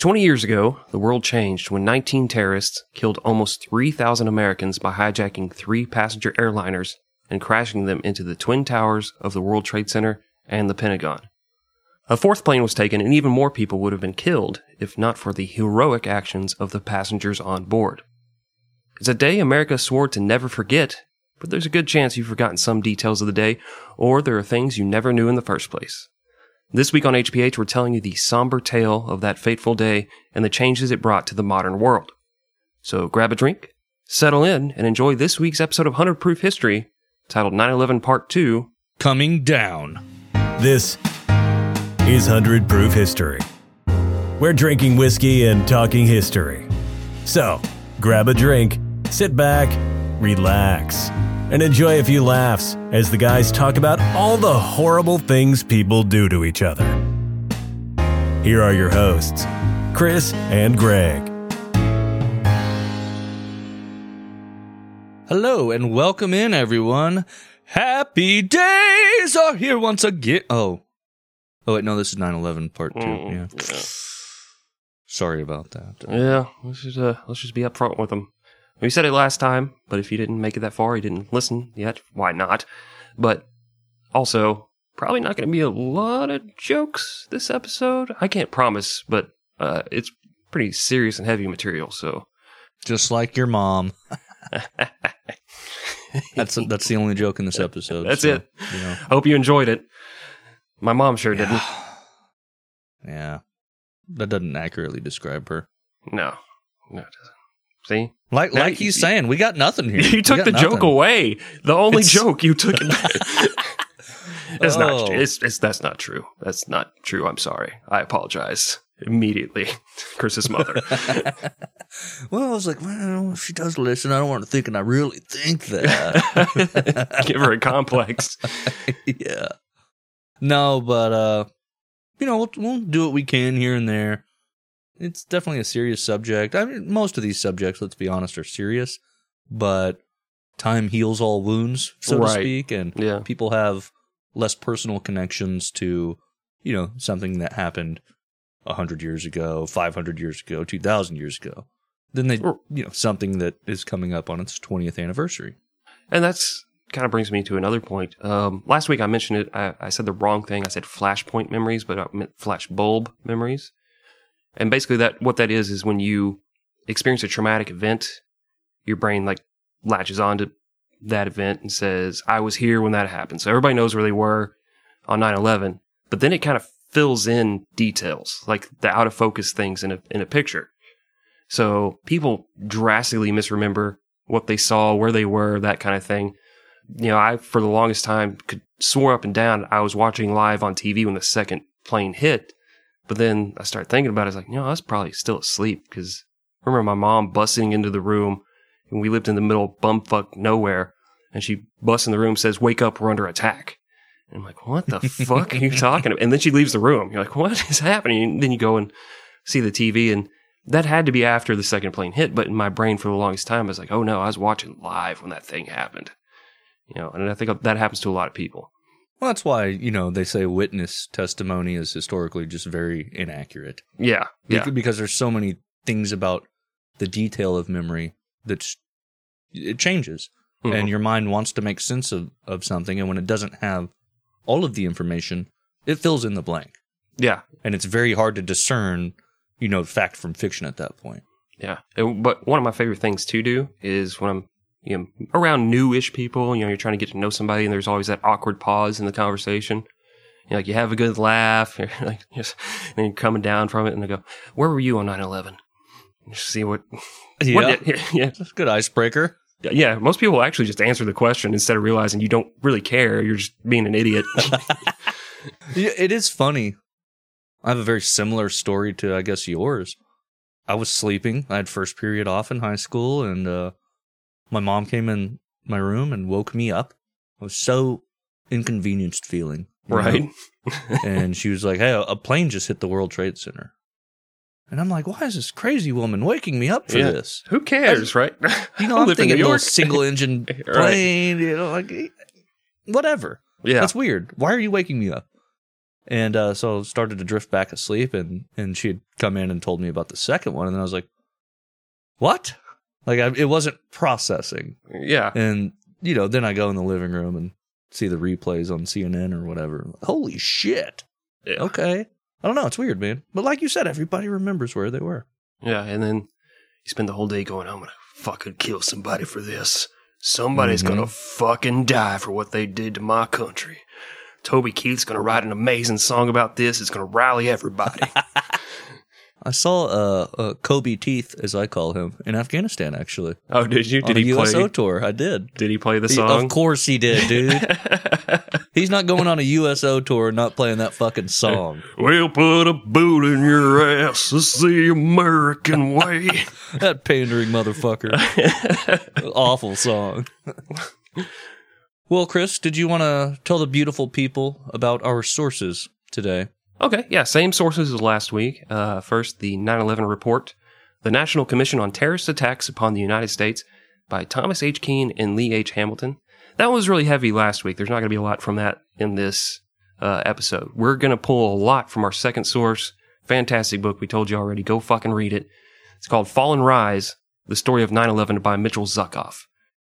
20 years ago, the world changed when 19 terrorists killed almost 3,000 Americans by hijacking three passenger airliners and crashing them into the Twin Towers of the World Trade Center and the Pentagon. A fourth plane was taken, and even more people would have been killed if not for the heroic actions of the passengers on board. It's a day America swore to never forget, but there's a good chance you've forgotten some details of the day, or there are things you never knew in the first place. This week on HPH, we're telling you the somber tale of that fateful day and the changes it brought to the modern world. So grab a drink, settle in, and enjoy this week's episode of 100 Proof History, titled 9 11 Part 2 Coming down. This is 100 Proof History. We're drinking whiskey and talking history. So, grab a drink, sit back, relax, and enjoy a few laughs as the guys talk about all the horrible things people do to each other. Here are your hosts, Chris and Greg. Hello and welcome in, everyone. Happy days are here once again. Oh. Oh, wait, no, this is 9 11 part 2. Mm, yeah. Sorry about that. Yeah, let's just, uh, let's just be upfront with them. We said it last time, but if you didn't make it that far, you didn't listen yet, why not? But also, probably not going to be a lot of jokes this episode. I can't promise, but uh, it's pretty serious and heavy material, so. Just like your mom. That's that's the only joke in this episode. That's so, it. You know, Hope you enjoyed it. My mom sure didn't. yeah, that doesn't accurately describe her. No, no, it doesn't. See, Like Now like you- he's saying, we got nothing here. you took got the joke away. The only It's- joke you took. It it's not. Oh. It's, it's that's not true. That's not true. I'm sorry. I apologize immediately. Chris's mother. Well, I was like, well, if she does listen, I don't want her thinking I really think that. Give her a complex. yeah. No, but uh, you know, we'll, we'll do what we can here and there. It's definitely a serious subject. I mean, most of these subjects, let's be honest, are serious, but time heals all wounds, so Right. to speak, and Yeah. people have less personal connections to, you know, something that happened a hundred years ago, five hundred years ago, two thousand years ago. Then they, you know, something that is coming up on its twentieth anniversary. And that's kind of brings me to another point. Um, last week I mentioned it. I, I said the wrong thing. I said flashpoint memories, but I meant flash bulb memories. And basically, that what that is is when you experience a traumatic event, your brain like latches onto that event and says, "I was here when that happened." So everybody knows where they were on 9/11, but then it kind of fills in details, like the out of focus things in a in a picture. So people drastically misremember what they saw, where they were, that kind of thing. You know, I for the longest time could swore up and down I was watching live on TV when the second plane hit, but then I started thinking about it. I was like, you know, I was probably still asleep because I remember my mom busting into the room, and we lived in the middle of bumfuck nowhere, and she busts in the room, says, "Wake up, we're under attack." And I'm like, what the fuck are you talking about? And then she leaves the room. You're like, what is happening? And then you go and see the TV, and that had to be after the second plane hit. But in my brain, for the longest time, I was like, oh no, I was watching live when that thing happened. You know, and I think that happens to a lot of people. Well, that's why you know they say witness testimony is historically just very inaccurate. Yeah, yeah, because there's so many things about the detail of memory that it changes, Mhm. and your mind wants to make sense of of something, and when it doesn't have all of the information, it fills in the blank, yeah, and it's very hard to discern, you know, fact from fiction at that point. yeah. And- but one of my favorite things to do is when I'm you know around newish people. You know, you're trying to get to know somebody, and there's always that awkward pause in the conversation. You know, like you have a good laugh, you're like just, and you're coming down from it, and they go, "Where were you on 9/11?" Just see what, Yeah, what yeah, that's a good icebreaker. yeah. Most people actually just answer the question instead of realizing you don't really care. You're just being an idiot. It is funny. I have a very similar story to, I guess, yours. I was sleeping. I had first period off in high school, and uh, my mom came in my room and woke me up. I was so inconvenienced feeling. right? and she was like, "Hey, a- a plane just hit the World Trade Center." And I'm like, "Why is this crazy woman waking me up for Yeah. this?" Who cares, right? You know, I I'm thinking York. single engine Right. plane. You know, like whatever. Yeah, That's weird. Why are you waking me up? And uh, so I started to drift back asleep, and and she had come in and told me about the second one, and then I was like, "What?" Like I, it wasn't processing, Yeah. and you know, then I go in the living room and see the replays on CNN or whatever. Holy shit! Yeah. Okay, I don't know, it's weird, man. But like you said, everybody remembers where they were. Yeah. And then you spend the whole day going, I'm going to fucking kill somebody for this. Somebody's Mhm. going to fucking die for what they did to my country. Toby Keith's going to write an amazing song about this. It's going to rally everybody. I saw uh, uh Kobe Teeth, as I call him, in Afghanistan. Actually, oh, did you? on Did a he USO play? tour. I did. Did he play the He- song? Of course he did, dude. He's not going on a USO tour and not playing that fucking song. We'll put a boot in your ass. It's the American way. that pandering motherfucker. Awful song. well, Chris, did you want to tell the beautiful people about our sources today? Okay, yeah, same sources as last week. Uh, first, the 9 11 report, the National Commission on Terrorist Attacks upon the United States by Thomas H. Kean and Lee H. Hamilton. That was really heavy last week. There's not going to be a lot from that in this uh, episode. We're going to pull a lot from our second source. Fantastic book. We told you already. Go fucking read it. It's called Fall and Rise The Story of 9 11 by Mitchell Zuckoff.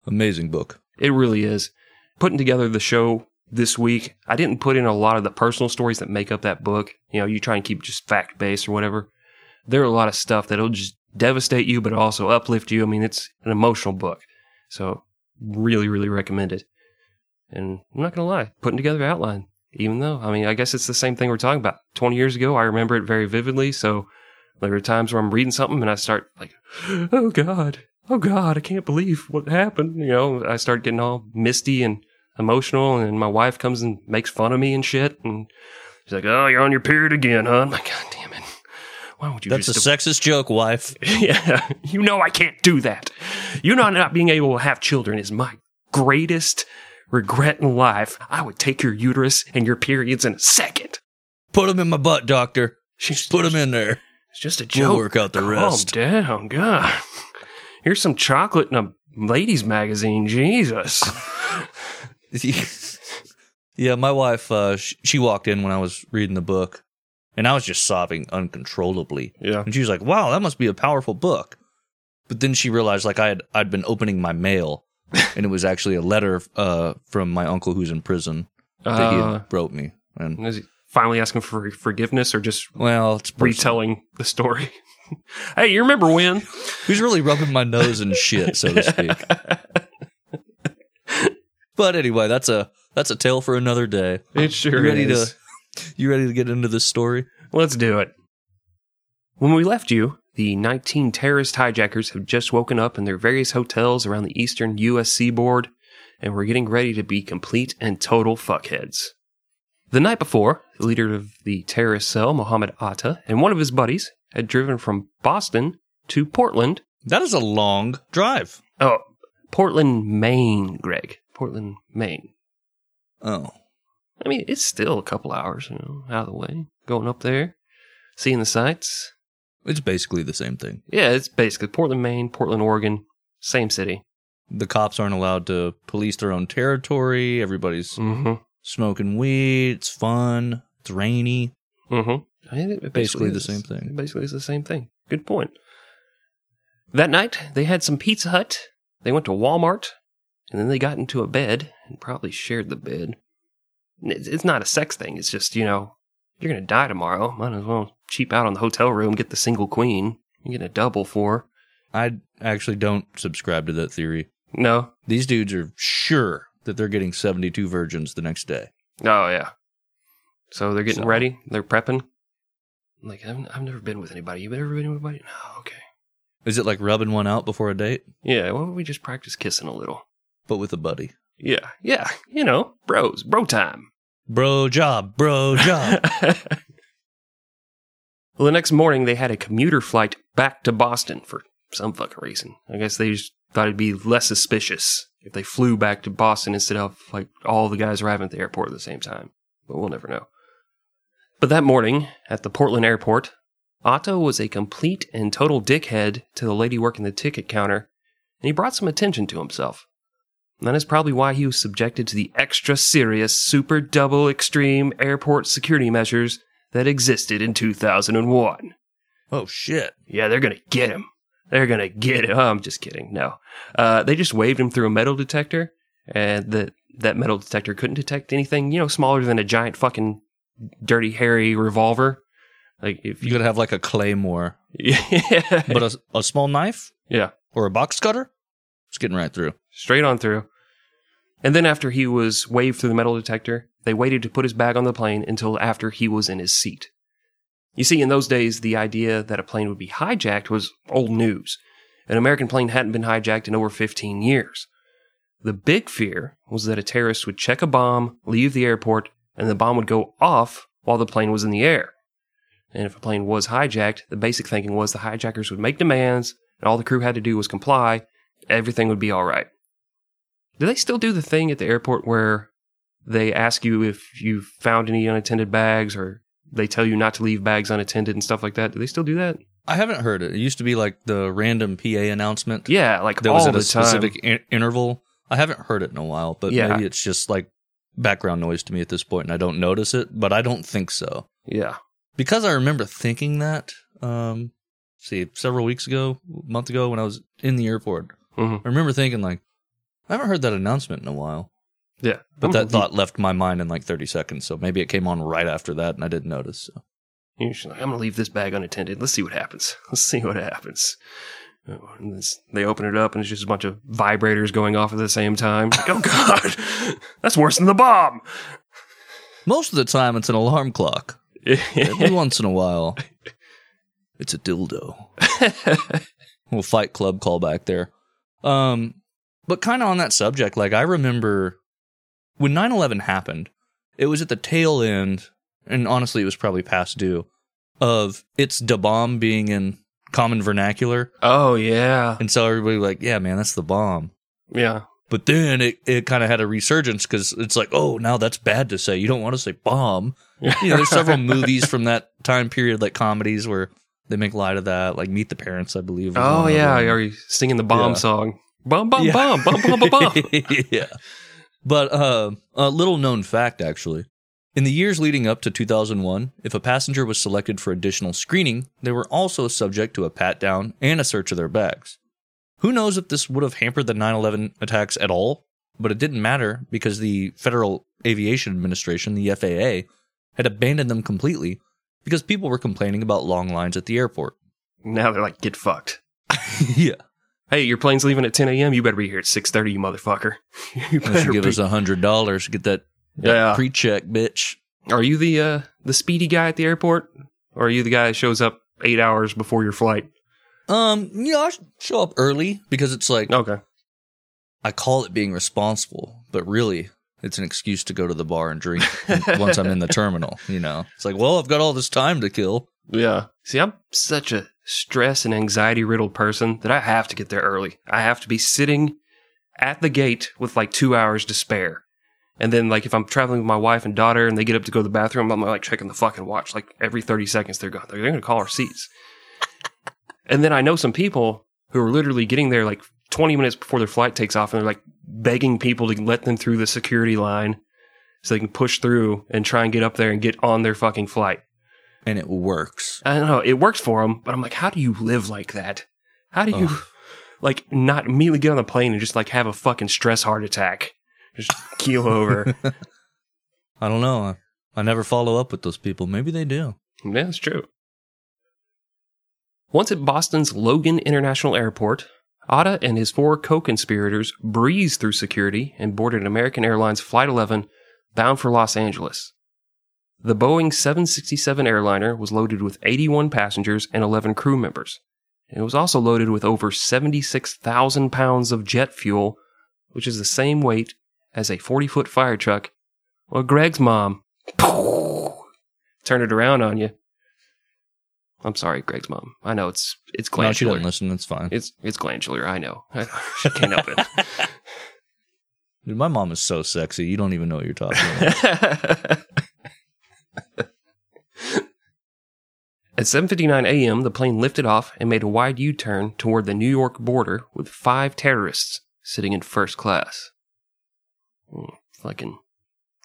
Amazing book. It really is. Putting together the show this week, I didn't put in a lot of the personal stories that make up that book. You know, you try and keep just fact based or whatever. There are a lot of stuff that'll just devastate you, but also uplift you. I mean, it's an emotional book. So, really, really recommend it. And I'm not going to lie, putting together outline, even though, I mean, I guess it's the same thing we're talking about. 20 years ago, I remember it very vividly. So, there are times where I'm reading something and I start like, oh God, oh God, I can't believe what happened. You know, I start getting all misty and emotional, and my wife comes and makes fun of me and shit. And she's like, oh, you're on your period again, huh? I'm like, God damn it. Why don't you That's a just. sexist joke, wife. yeah, you know I can't do that. You know, not being able to have children is my greatest regret in life. I would take your uterus and your periods in a second. Put them in my butt, doctor. She's Put them in there. It's just a joke. We'll work out the Calm rest. down, God. Here's some chocolate in a ladies' magazine. Jesus. yeah, my wife, uh, sh- she walked in when I was reading the book, and I was just sobbing uncontrollably. Yeah. And she was like, "Wow, that must be a powerful book." But then she realized, like, I had I'd been opening my mail, and it was actually a letter uh, from my uncle who's in prison that he Uh, had wrote me. And is he finally asking for forgiveness or just well, it's retelling the story? hey, you remember when? He's really rubbing my nose and shit, so to speak. But anyway, that's a that's a tale for another day. It sure You ready is. to you ready to get into this story? Let's do it. When we left you, the 19 terrorist hijackers have just woken up in their various hotels around the eastern U.S. seaboard and were getting ready to be complete and total fuckheads. The night before, the leader of the terrorist cell, Mohammed Atta, and one of his buddies had driven from Boston to Portland. That is a long drive. Oh, Portland, Maine, Greg. Portland, Maine. Oh. I mean, it's still a couple hours, you know, out of the way. Going up there, seeing the sights. It's basically the same thing. Yeah, it's basically Portland, Maine, Portland, Oregon, same city. The cops aren't allowed to police their own territory. Everybody's Mm-hmm. smoking weed. It's fun. It's rainy. Mm-hmm. I mean, it Basically the is. same thing. Basically, it's the same thing. Good point. That night, they had some Pizza Hut. They went to Walmart, and then they got into a bed and probably shared the bed. It's not a sex thing. It's just you know, you're gonna die tomorrow. Might as well cheap out on the hotel room, get the single queen. You get a double for. I actually don't subscribe to that theory. No. These dudes are sure that they're getting 72 virgins the next day. Oh yeah. So they're getting So- ready. They're prepping. I'm like I've, I've never been with anybody. You've ever been with anybody? No. Okay. Is it like rubbing one out before a date, Yeah. Why don't we just practice kissing a little? But with a buddy? Yeah. Yeah. You know, bros, bro time. Bro job, bro job. well, the next morning they had a commuter flight back to Boston for some fucking reason. I guess they just thought it'd be less suspicious if they flew back to Boston instead of like all the guys arriving at the airport at the same time. But we'll never know. But that morning at the Portland airport, Atta was a complete and total dickhead to the lady working the ticket counter, and he brought some attention to himself. And that is probably why he was subjected to the extra serious, super double extreme airport security measures that existed in 2001. Oh shit. Yeah, they're gonna get him. They're gonna get him. Oh, I'm just kidding. No, uh, they just waved him through a metal detector, and that that metal detector couldn't detect anything, you know, smaller than a giant fucking dirty hairy revolver. Like if You you, gotta have like a claymore, yeah, but a, a small knife yeah, or a box cutter. It's getting right through. straight on through. And then after he was waved through the metal detector, they waited to put his bag on the plane until after he was in his seat. You see, in those days, the idea that a plane would be hijacked was old news. An American plane hadn't been hijacked in over 15 years. The big fear was that a terrorist would check a bomb, leave the airport, and the bomb would go off while the plane was in the air. And if a plane was hijacked, the basic thinking was the hijackers would make demands, and all the crew had to do was comply, everything would be all right. Do they still do the thing at the airport where they ask you if you found any unattended bags or they tell you not to leave bags unattended and stuff like that? Do they still do that? I haven't heard it. It used to be like the random PA announcement. Yeah, like that was at a specific in- interval. I haven't heard it in a while, but Yeah. maybe it's just like background noise to me at this point, and I don't notice it. But I don't think so Yeah. because I remember thinking that. Um, see, several weeks ago, a month ago, when I was in the airport, hmm I remember thinking like, I haven't heard that announcement in a while. Yeah. But that thought left my mind in like 30 seconds, so maybe it came on right after that, and I didn't notice. So. Like, I'm going to leave this bag unattended. Let's see what happens. Let's see what happens. And this- they open it up and it's just a bunch of vibrators going off at the same time. Like, oh, God. That's worse than the bomb. Most of the time, it's an alarm clock. Every once in a while, it's a dildo. little Fight Club callback there. Um, but kind of on that subject, like I remember when 9/11 happened, it was at the tail end, and honestly, it was probably past due of it's da bomb being in common vernacular, oh, yeah. and so everybody was like, yeah, man, that's the bomb. Yeah. But then it, it kind of had a resurgence because it's like, oh, now that's bad to say. You don't want to say bomb. You know, there's several movies from that time period, like comedies, where they make light of that, like Meet the Parents, I believe. Oh yeah, are you singing the bomb Yeah. song? Bomb, bomb, Yeah. bomb, bomb, bomb, bomb, bomb. yeah. But uh, a little known fact, actually. In the years leading up to 2001, if a passenger was selected for additional screening, they were also subject to a pat down and a search of their bags. Who knows if this would have hampered the 9 11 attacks at all, but it didn't matter because the Federal Aviation Administration, the FAA, had abandoned them completely because people were complaining about long lines at the airport. Now they're like, get fucked. yeah. Hey, your plane's leaving at 10 a.m. You better be here at 6:30, you motherfucker. you better you give be- us a $100 get that, that Yeah. pre check, bitch. Are you the uh, the speedy guy at the airport, or are you the guy that shows up eight hours before your flight? Um, yeah, I show up early because it's like Okay. I call it being responsible, but really it's an excuse to go to the bar and drink once I'm in the terminal. You know, it's like, well, I've got all this time to kill. Yeah. See, I'm such a stress and anxiety riddled person that I have to get there early. I have to be sitting at the gate with like two hours to spare. And then, like, if I'm traveling with my wife and daughter and they get up to go to the bathroom, I'm like checking the fucking watch. Like, every 30 seconds, they're gone. They're to call our seats. and then I know some people who are literally getting there like 20 minutes before their flight takes off and they're like begging people to let them through the security line so they can push through and try and get up there and get on their fucking flight. And it works. I don't know. It works for them, but I'm like, how do you live like that? How do you, Ugh. like, not immediately get on the plane and just like have a fucking stress heart attack, just keel over? I don't know. I, I never follow up with those people. Maybe they do. yeah, that's true. Once at Boston's Logan International Airport, Atta and his four co-conspirators breezed through security and boarded American Airlines Flight 11 bound for Los Angeles. The Boeing 767 airliner was loaded with 81 passengers and 11 crew members. It was also loaded with over 76,000 pounds of jet fuel, which is the same weight as a 40 foot fire truck. Well, Greg's mom turn it around on you. I'm sorry, Greg's mom. I know it's it's glandular. No, she doesn't listen. It's fine. it's it's glandular. I know. she can't help it. Dude, my mom is so sexy. You don't even know what you're talking about. At 7:59 a.m., the plane lifted off and made a wide U-turn toward the New York border with five terrorists sitting in first class. Mm, fucking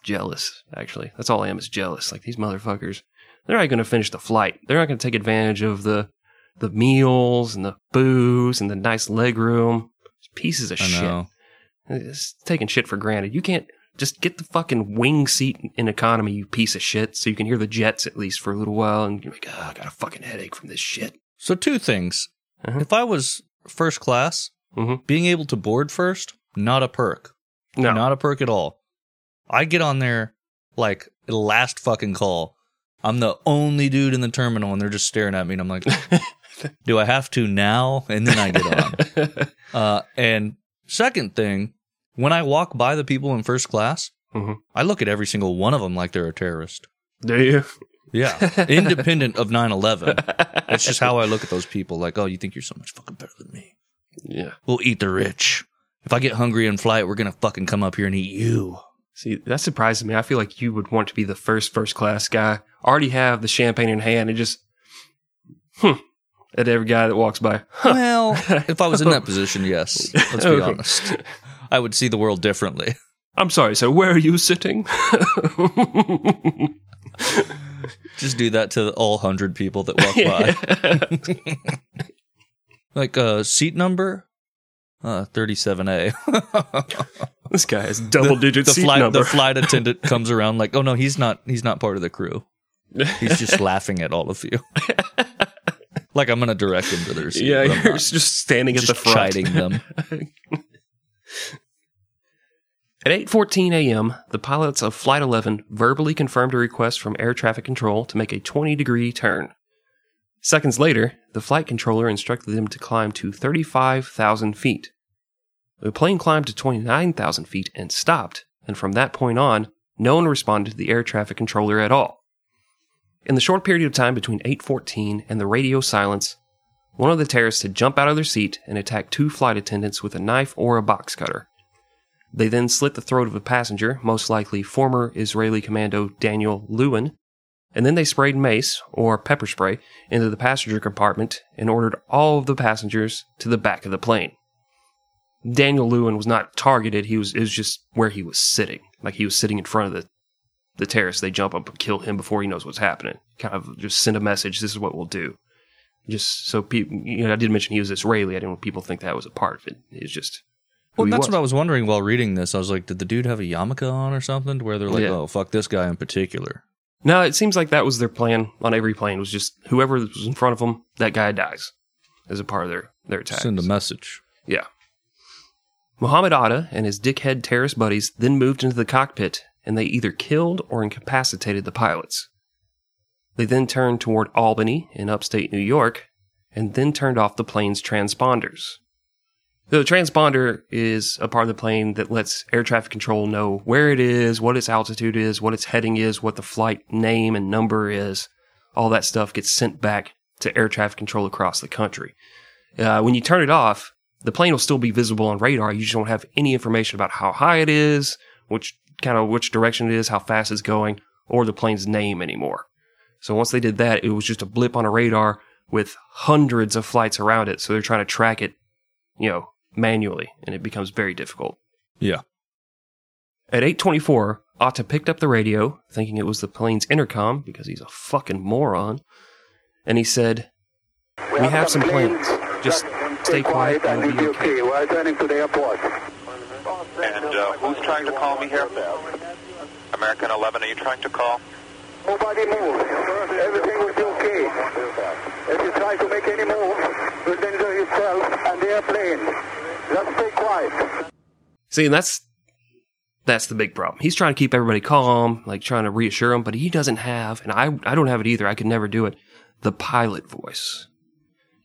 jealous, actually. That's all I am is jealous. Like these motherfuckers, they're not going to finish the flight. They're not going to take advantage of the the meals and the booze and the nice leg room. Pieces of I shit. know. It's taking shit for granted. You can't just get the fucking wing seat in economy, you piece of shit, so you can hear the jets at least for a little while and you're like, oh, I got a fucking headache from this shit. So two things. Uh-huh. If I was first class, Mhm. being able to board first, not a perk. No. Not a perk at all. I get on there like last fucking call. I'm the only dude in the terminal and they're just staring at me and I'm like, do I have to now? And then I get on. Uh, and second thing, when I walk by the people in first class, Mhm. I look at every single one of them like they're a terrorist. Do you? Yeah. Independent of 9 11. That's just how I look at those people. Like, oh, you think you're so much fucking better than me. Yeah. We'll eat the rich. If I get hungry in flight, we're going to fucking come up here and eat you. See, that surprises me. I feel like you would want to be the first first class guy. Already have the champagne in hand and just, hmm, at every guy that walks by. Huh. Well, if I was in that position, yes. Let's be Okay. honest. I would see the world differently. I'm sorry, sir. Where are you sitting? Just do that to all hundred people that walk by. Like uh seat number uh 37A. this guy has double digit the seat flight number. the flight attendant comes around like, "Oh no, he's not he's not part of the crew. He's just laughing at all of you." like I'm going to direct him to their seat. yeah, you're just standing just at the front. chiding them. At 8:14 a.m., the pilots of Flight 11 verbally confirmed a request from air traffic control to make a 20-degree turn. Seconds later, the flight controller instructed them to climb to 35,000 feet. The plane climbed to 29,000 feet and stopped, and from that point on, no one responded to the air traffic controller at all. In the short period of time between 8:14 and the radio silence, one of the terrorists had jumped out of their seat and attacked two flight attendants with a knife or a box cutter. They then slit the throat of a passenger, most likely former Israeli commando Daniel Lewin, and then they sprayed mace, or pepper spray, into the passenger compartment and ordered all of the passengers to the back of the plane. Daniel Lewin was not targeted, he was, it was just where he was sitting. Like he was sitting in front of the, the terrorists. They jump up and kill him before he knows what's happening. Kind of just send a message, this is what we'll do. Just so people, you know, I did mention he was Israeli. I didn't want people to think that was a part of it. It's just. Well, that's was. what I was wondering while reading this. I was like, did the dude have a yarmulke on or something? Where they're like, Yeah. oh, fuck this guy in particular. No, it seems like that was their plan on every plane. Was just whoever was in front of them, that guy dies as a part of their their attack. Send a message. Yeah. Muhammad Atta and his dickhead terrorist buddies then moved into the cockpit and they either killed or incapacitated the pilots. They then turned toward Albany in upstate New York and then turned off the plane's transponders. The transponder is a part of the plane that lets air traffic control know where it is, what its altitude is, what its heading is, what the flight name and number is. All that stuff gets sent back to air traffic control across the country. Uh, when you turn it off, the plane will still be visible on radar. You just don't have any information about how high it is, which kind of which direction it is, how fast it's going, or the plane's name anymore. So once they did that, it was just a blip on a radar with hundreds of flights around it. So they're trying to track it, you know, manually, and it becomes very difficult. Yeah. At 8:24, Atta picked up the radio, thinking it was the plane's intercom because he's a fucking moron, and he said, "We have some planes. Just stay quiet and we'll be okay." We're returning to the airport. And uh, who's trying to call me here? American 11, are you trying to call? Nobody. Everything will be okay. If you try to make any move, you'll danger yourself and the airplane. Just stay quiet. See, and that's that's the big problem. He's trying to keep everybody calm, like trying to reassure them, but he doesn't have, and I I don't have it either. I could never do it. The pilot voice.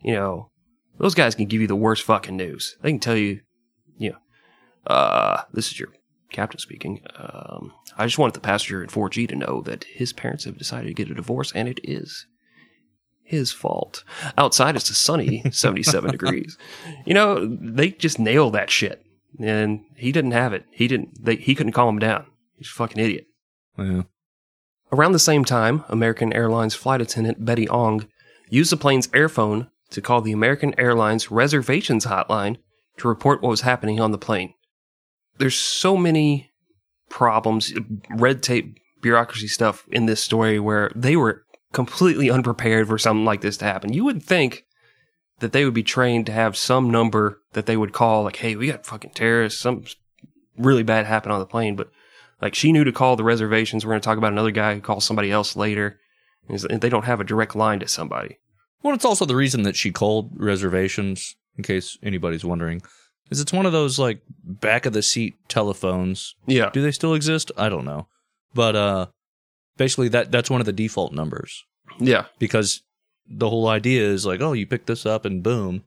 You know, those guys can give you the worst fucking news. They can tell you, you know, uh, this is your captain speaking. Um, I just wanted the passenger in 4G to know that his parents have decided to get a divorce, and it is his fault. Outside, it's a sunny 77 degrees. You know, they just nail that shit and he didn't have it. He didn't. They, he couldn't calm him down. He's a fucking idiot. Yeah. Around the same time, American Airlines flight attendant Betty Ong used the plane's airphone to call the American Airlines reservations hotline to report what was happening on the plane. There's so many problems, red tape, bureaucracy stuff in this story where they were completely unprepared for something like this to happen. You would think that they would be trained to have some number that they would call, like, hey, we got fucking terrorists, something really bad happened on the plane. But like, she knew to call the reservations. We're going to talk about another guy who calls somebody else later. Is- They don't have a direct line to somebody. Well, it's also the reason that she called reservations, in case anybody's wondering, is it's one of those like back of the seat telephones. Yeah. Do they still exist? I don't know, but uh, basically that that's one of the default numbers Yeah. because the whole idea is like, oh, you pick this up and boom,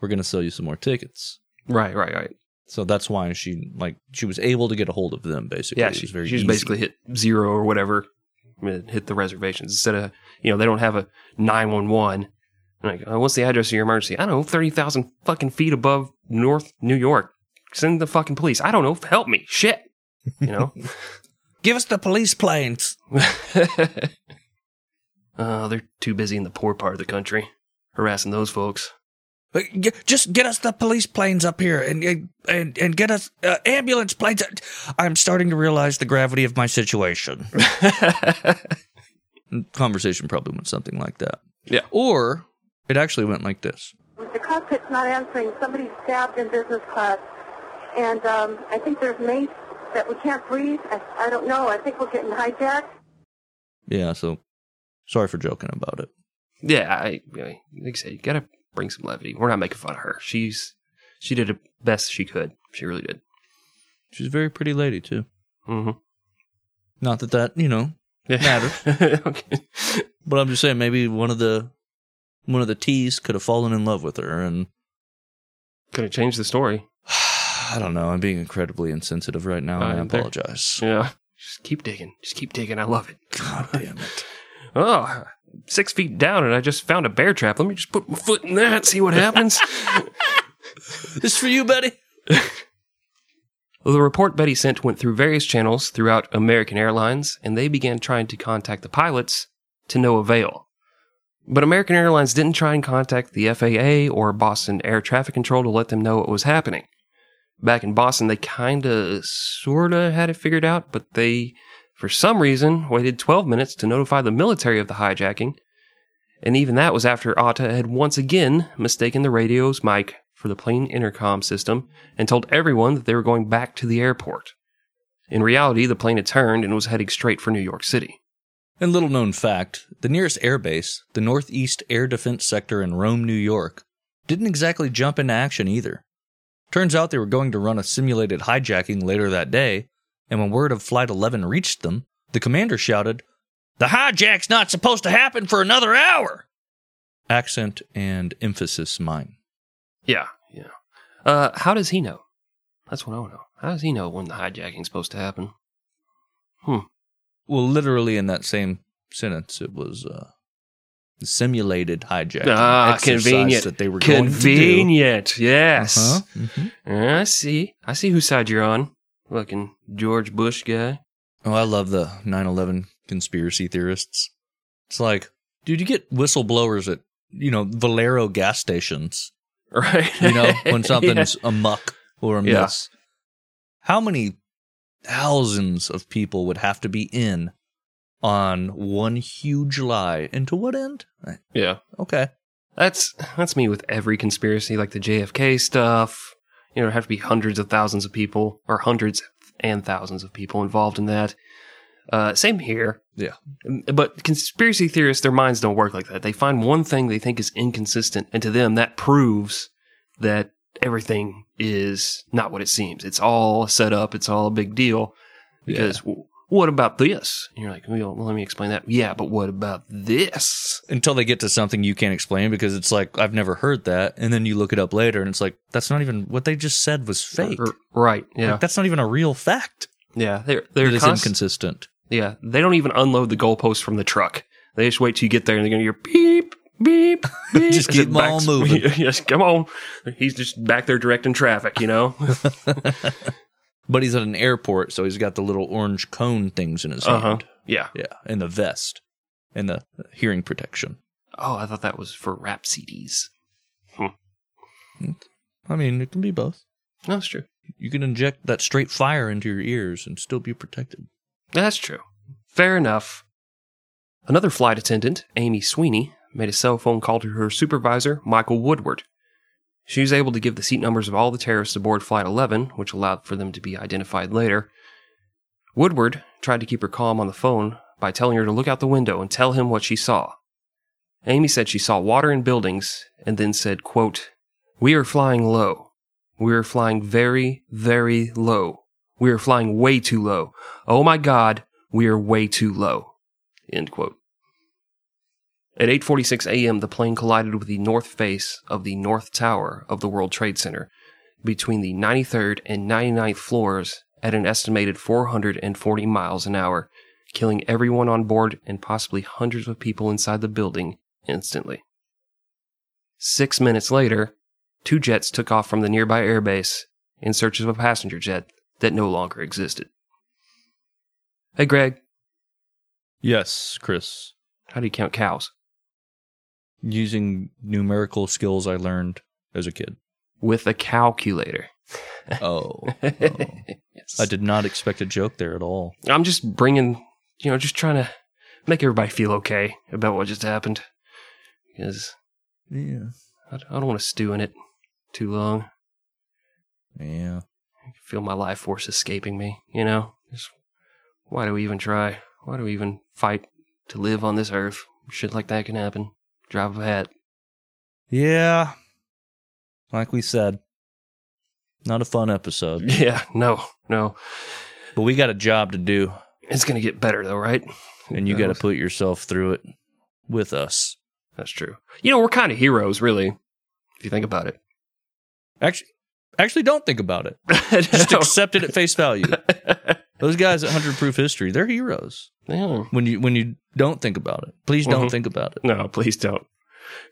we're gonna sell you some more tickets. Right, right, right. So that's why she like she was able to get a hold of them. Basically, Yeah, she, she's easy. basically hit zero or whatever, hit the reservations instead of you know they don't have a nine one one. Like, uh, what's the address of your emergency? I don't know, thirty thousand fucking feet above North New York. Send the fucking police. I don't know. Help me. Shit. You know. give us the police planes. uh, they're too busy in the poor part of the country harassing those folks. Just get us the police planes up here and and and get us uh, ambulance planes. I'm starting to realize the gravity of my situation. Conversation probably went something like that. Yeah. Or it actually went like this. The cockpit's not answering. Somebody's stabbed in business class. And um, I think there's mace that we can't breathe. I, I don't know. I think we're getting hijacked. Yeah, so sorry for joking about it. Yeah, I, I like I said, you gotta bring some levity. We're not making fun of her. She's she did the best she could. She really did. She's a very pretty lady too. Mm-hmm. Not that that, you know, Yeah. Matters. okay. but I'm just saying maybe one of the one of the T's could have fallen in love with her and Could have changed the story. I don't know. I'm being incredibly insensitive right now, and uh, I I'm there. apologize. Yeah. Just keep digging. Just keep digging. I love it. God damn it. Oh, six feet down, and I just found a bear trap. Let me just put my foot in that, see what happens. This for you, Betty. Well, the report Betty sent went through various channels throughout American Airlines, and they began trying to contact the pilots to no avail. But American Airlines didn't try and contact the FAA or Boston Air Traffic Control to let them know what was happening. Back in Boston, they kinda, sorta had it figured out, but they, for some reason, waited 12 minutes to notify the military of the hijacking. And even that was after Atta had once again mistaken the radio's mic for the plane intercom system and told everyone that they were going back to the airport. In reality, the plane had turned and was heading straight for New York City. And little known fact the nearest airbase, the Northeast Air Defense Sector in Rome, New York, didn't exactly jump into action either. Turns out they were going to run a simulated hijacking later that day, and when word of Flight 11 reached them, the commander shouted, The hijack's not supposed to happen for another hour! Accent and emphasis mine. Yeah, yeah. Uh, how does he know? That's what I want to know. How does he know when the hijacking's supposed to happen? Hmm. Well, literally in that same sentence, it was uh, simulated hijacking Ah, convenient. that they were going to do. Convenient, yes. Uh-huh. Mhm. I see. I see whose side you're on. Fucking George Bush guy. Oh, I love the 9/11 conspiracy theorists. It's like, dude, you get whistleblowers at you know Valero gas stations. Right? You know when Yeah. something's amuck or Yeah. amiss. How many thousands of people would have to be in on one huge lie? And to what end? Yeah. Okay. That's that's me with every conspiracy, like the JFK stuff. You know, there have to be hundreds of thousands of people, or hundreds and thousands of people involved in that. Uh, same here. Yeah. But conspiracy theorists, their minds don't work like that. They find one thing they think is inconsistent, and to them, that proves that everything is not what it seems. It's all set up. It's all a big deal. Because w- what about this? And you're like, well, let me explain that. Yeah, but what about this? Until they get to something you can't explain because it's like I've never heard that, and then you look it up later and it's like that's not even what they just said was fake. Right. Yeah. Like, that's not even a real fact. Yeah, they're they're It const- inconsistent. Yeah, they don't even unload the goalposts from the truck. They just wait till you get there and they're gonna hear beep beep beep. Just as keep it 'em all moving. yes, come on. He's just back there directing traffic. You know. But he's at an airport, so he's got the little orange cone things in his uh huh. hand. Yeah. Yeah, and the vest and the hearing protection. Oh, I thought that was for rap CDs. I mean, it can be both. That's true. you can inject that straight fire into your ears and still be protected. That's true. Fair enough. Another flight attendant, Amy Sweeney, made a cell phone call to her supervisor, Michael Woodward. She was able to give the seat numbers of all the terrorists aboard Flight 11, which allowed for them to be identified later. Woodward tried to keep her calm on the phone by telling her to look out the window and tell him what she saw. Amy said she saw water in buildings and then said, quote, We are flying low. We are flying very, very low. We are flying way too low. Oh my God, we are way too low. End quote. At 8:46 a.m., the plane collided with the north face of the north tower of the World Trade Center between the 93rd and 99th floors at an estimated 440 miles an hour, killing everyone on board and possibly hundreds of people inside the building instantly. 6 minutes later, two jets took off from the nearby airbase in search of a passenger jet that no longer existed. Hey Greg, Yes, Chris. how do you count cows? Using numerical skills I learned as a kid. With a calculator. Oh. oh. yes. I did not expect a joke there at all. I'm just bringing, you know, just trying to make everybody feel okay about what just happened. Because Yeah. I I don't want to stew in it too long. Yeah. I feel my life force escaping me, you know? Just, why do we even try? Why do we even fight to live on this earth? Shit like that can happen. Drop a hat. Yeah. Like we said, not a fun episode, Yeah, no, no. but we got a job to do, It's going to get better, though, right? and you got to put yourself through it with us. That's true. You know, we're kind of heroes, really, if you think about it. Actually, actually, don't think about it. Just accept it at face value. Those guys at Hundred Proof History, they're heroes. Yeah. When you when you don't think about it, please don't Mhm. think about it. No, please don't.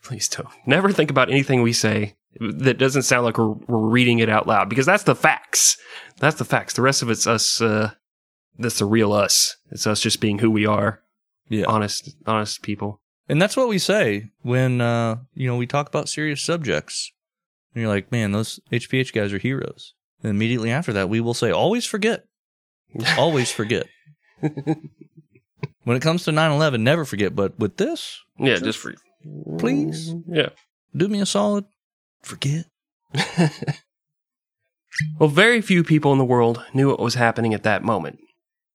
Please don't. Never think about anything we say that doesn't sound like we're, we're reading it out loud because that's the facts. That's the facts. The rest of it's us. Uh, that's the real us. It's us just being who we are. Yeah, Honest, honest people. and that's what we say when uh, you know we talk about serious subjects. And you're like, man, those HPH guys are heroes. And immediately after that, we will say, always forget, always forget. when it comes to 9/11, never forget. But with this, Yeah, just for Please? Yeah. do me a solid, forget. Well, very few people in the world knew what was happening at that moment.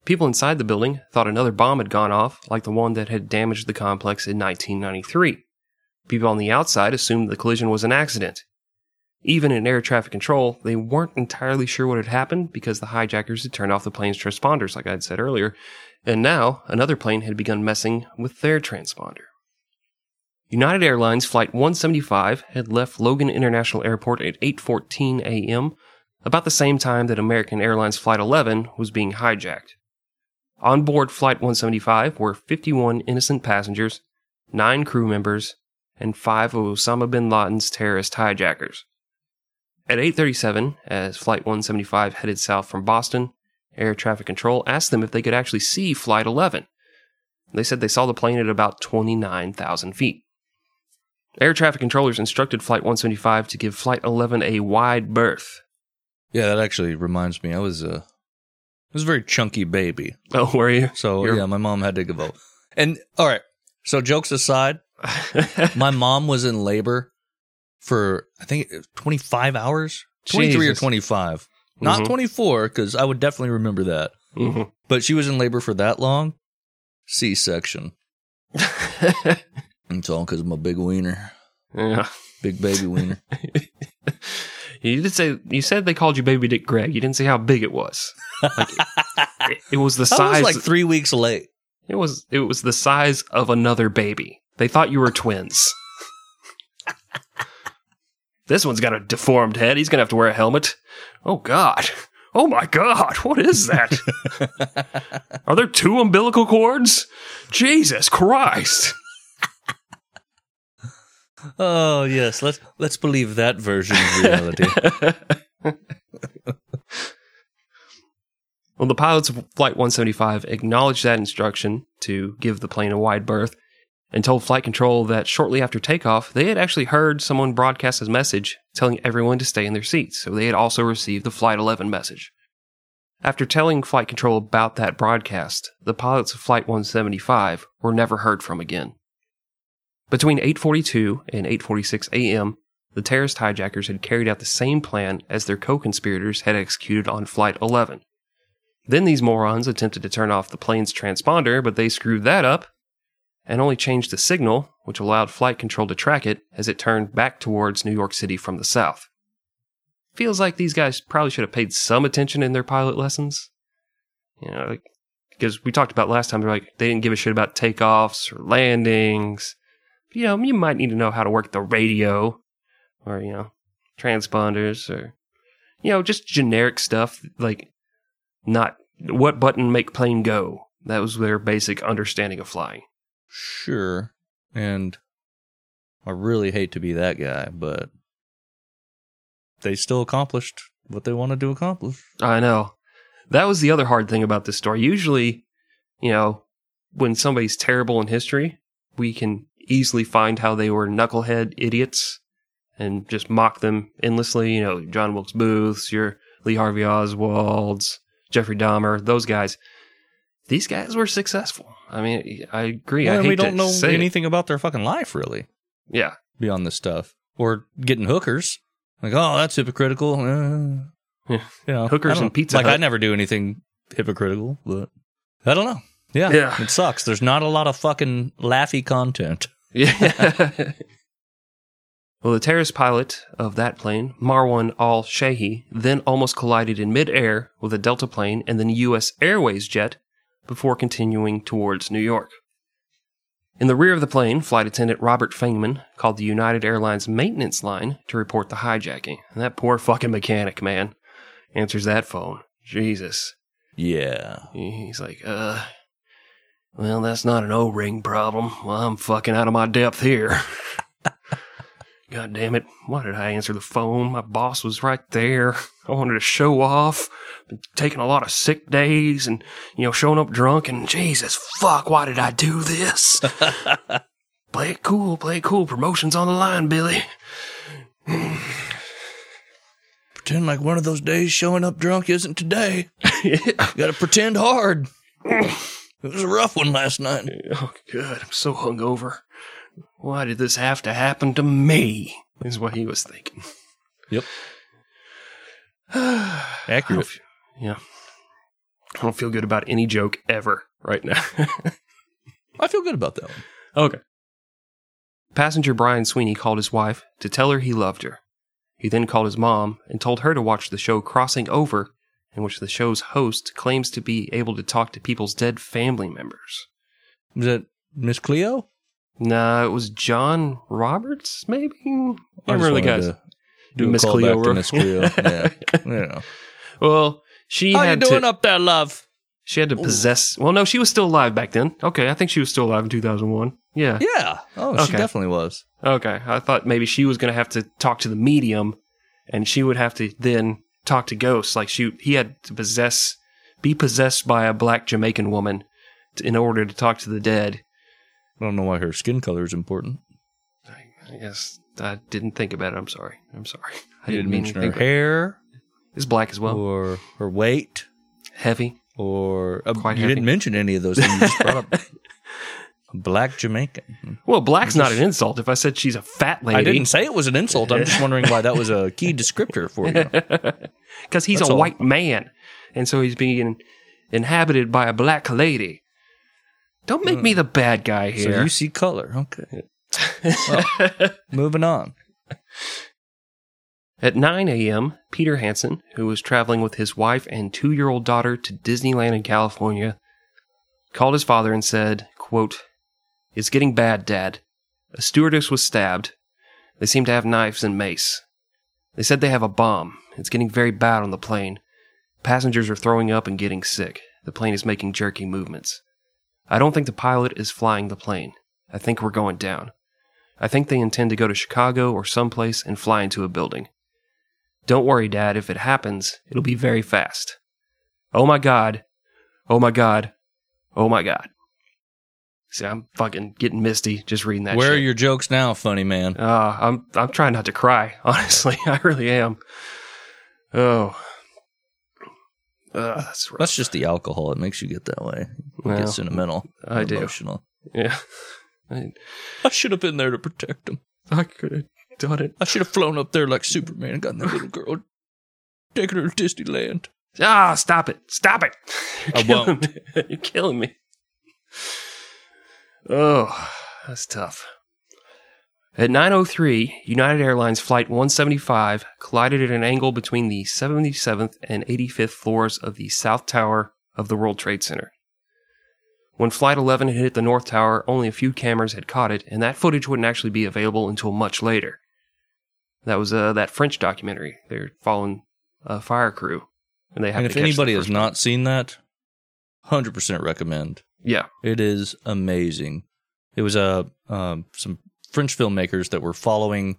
People inside the building thought another bomb had gone off, like the one that had damaged the complex in 1993. People on the outside assumed the collision was an accident. Even in air traffic control, they weren't entirely sure what had happened because the hijackers had turned off the plane's transponders, like I had said earlier, and now another plane had begun messing with their transponder. United Airlines Flight 175 had left Logan International Airport at 8:14 a.m about the same time that American Airlines Flight 11 was being hijacked. On board Flight 175 were 51 innocent passengers, 9 crew members, and 5 of Osama bin Laden's terrorist hijackers. At 8:37, as Flight 175 headed south from Boston, air traffic control asked them if they could actually see Flight 11. They said they saw the plane at about 29,000 feet. Air traffic controllers instructed Flight 175 to give Flight 11 a wide berth. Yeah, that actually reminds me. I was a, I was a very chunky baby. Oh, were you? So You're- yeah, my mom had to give up. And all right, so jokes aside, my mom was in labor for I think 25 hours, 23 or 25, not Mhm. 24 because I would definitely remember that. Mhm. But she was in labor for that long. C-section. It's all because of my big wiener, yeah. big baby wiener. You did say you said they called you Baby Dick Greg. You didn't say how big it was. Like, it, it was the size. was like three weeks late. it was it was the size of another baby. They thought you were twins. This one's got a deformed head. He's gonna have to wear a helmet. Oh God. Oh my God. What is that? Are there two umbilical cords? Jesus Christ. Oh yes, let's let's believe that version of reality. Well, the pilots of Flight 175 acknowledged that instruction to give the plane a wide berth, and told flight control that shortly after takeoff, they had actually heard someone broadcast a message telling everyone to stay in their seats, so they had also received the Flight 11 message. After telling flight control about that broadcast, the pilots of Flight 175 were never heard from again. Between 8:42 and 8:46 a.m., the terrorist hijackers had carried out the same plan as their co-conspirators had executed on Flight 11. Then these morons attempted to turn off the plane's transponder, but they screwed that up and only changed the signal, which allowed flight control to track it as it turned back towards New York City from the south. Feels like these guys probably should have paid some attention in their pilot lessons. You know, like, because we talked about last time, they're like, they didn't give a shit about takeoffs or landings. You know, you might need to know how to work the radio or, you know, transponders or, you know, just generic stuff like not what button make plane go. That was their basic understanding of flying. Sure. And I really hate to be that guy, but they still accomplished what they wanted to accomplish. I know. That was the other hard thing about this story. Usually, you know, when somebody's terrible in history, we can easily find how they were knucklehead idiots and just mock them endlessly. You know, John Wilkes Booth's, your Lee Harvey Oswald's, Jeffrey Dahmer, those guys. These guys were successful. I mean, I agree. Well, I we don't to know say it. anything about their fucking life, really, Yeah, beyond this stuff. Or getting hookers. Like, oh, that's hypocritical. Uh, Yeah. You know, Hookers and. Pizza Like, I never do anything hypocritical, but I don't know. Yeah, Yeah. it sucks. There's not a lot of fucking laughy content. Yeah. well, the terrorist pilot of that plane, Marwan al Shehhi, then almost collided in midair with a Delta plane and then a U.S. Airways jet before continuing towards New York. In the rear of the plane, flight attendant Robert Fangman called the United Airlines maintenance line to report the hijacking. And that poor fucking mechanic, man, answers that phone. Jesus. Yeah. He's like, uh, well, that's not an O ring problem. Well, I'm fucking out of my depth here. God damn it. Why did I answer the phone? My boss was right there. I wanted to show off. Been taking a lot of sick days and, you know, showing up drunk and Jesus fuck, why did I do this? play it cool, play it cool. Promotion's on the line, Billy. Pretend like one of those days showing up drunk isn't today. Gotta pretend hard. It was a rough one last night. Oh, good. I'm so hungover. Why did this have to happen to me? Is what he was thinking. Yep. Accurate. yeah. I don't feel good about any joke ever right now. I feel good about that one. okay. Passenger Brian Sweeney called his wife to tell her he loved her. He then called his mom and told her to watch the show Crossing Over, in which the show's host claims to be able to talk to people's dead family members. Was that Miss Cleo? Nah, it was John Roberts, maybe? I I just remember the wanted guys. to Do a Miss Cleo to Miss Cleo. yeah. yeah. Well, she How you doing to, up there, love? she had to possess. Well, no, she was still alive back then. Okay, I think she was still alive in 2001. Yeah. Yeah. Oh, she definitely was. Okay, I thought maybe she was going to have to talk to the medium, and she would have to then talk to ghosts. Like she, he had to possess, be possessed by a black Jamaican woman t- in order to talk to the dead. I don't know why her skin color is important. I guess I didn't think about it. I'm sorry. I'm sorry. I You didn't didn't mention her hair It's black as well. or her weight Heavy. or uh, you heavy. didn't mention any of those things. You just brought up black Jamaican. Well, black's not an insult. If I said she's a fat lady, I didn't say it was an insult. I'm just wondering why that was a key descriptor for you. because he's That's a all. white man, and so he's being inhabited by a black lady. Don't make me the bad guy Hmm. So here. you see color. Okay. Well, moving on. At 9 a.m., Peter Hanson, who was traveling with his wife and two-year-old daughter to Disneyland in California, called his father and said, quote, It's getting bad, Dad. A stewardess was stabbed. They seem to have knives and mace. They said they have a bomb. It's getting very bad on the plane. Passengers are throwing up and getting sick. The plane is making jerky movements. I don't think the pilot is flying the plane. I think we're going down. I think they intend to go to Chicago or someplace and fly into a building. Don't worry, Dad. If it happens, it'll be very fast. Oh my God. Oh my God. Oh my God. See, I'm fucking getting misty just reading that. Where are your jokes now, funny man? Uh, I'm I'm trying not to cry. Honestly, I really am. Oh, uh, that's rough. That's just the alcohol. It makes you get that way. You Well, get sentimental. I do. Emotional. yeah. I, I should have been there to protect him. I could have done it. I should have flown up there like Superman and gotten that little girl, taken her to Disneyland. Ah, stop it! Stop it! You're I won't. Me. You're killing me. Oh, that's tough. At 9:03, United Airlines Flight 175 collided at an angle between the 77th and 85th floors of the South Tower of the World Trade Center. When Flight 11 had hit the North Tower, only a few cameras had caught it, and that footage wouldn't actually be available until much later. That was uh, that French documentary. They're following a fire crew, and they have And if anybody has first not seen that, 100% recommend. Yeah. It is amazing. It was a um, some French filmmakers that were following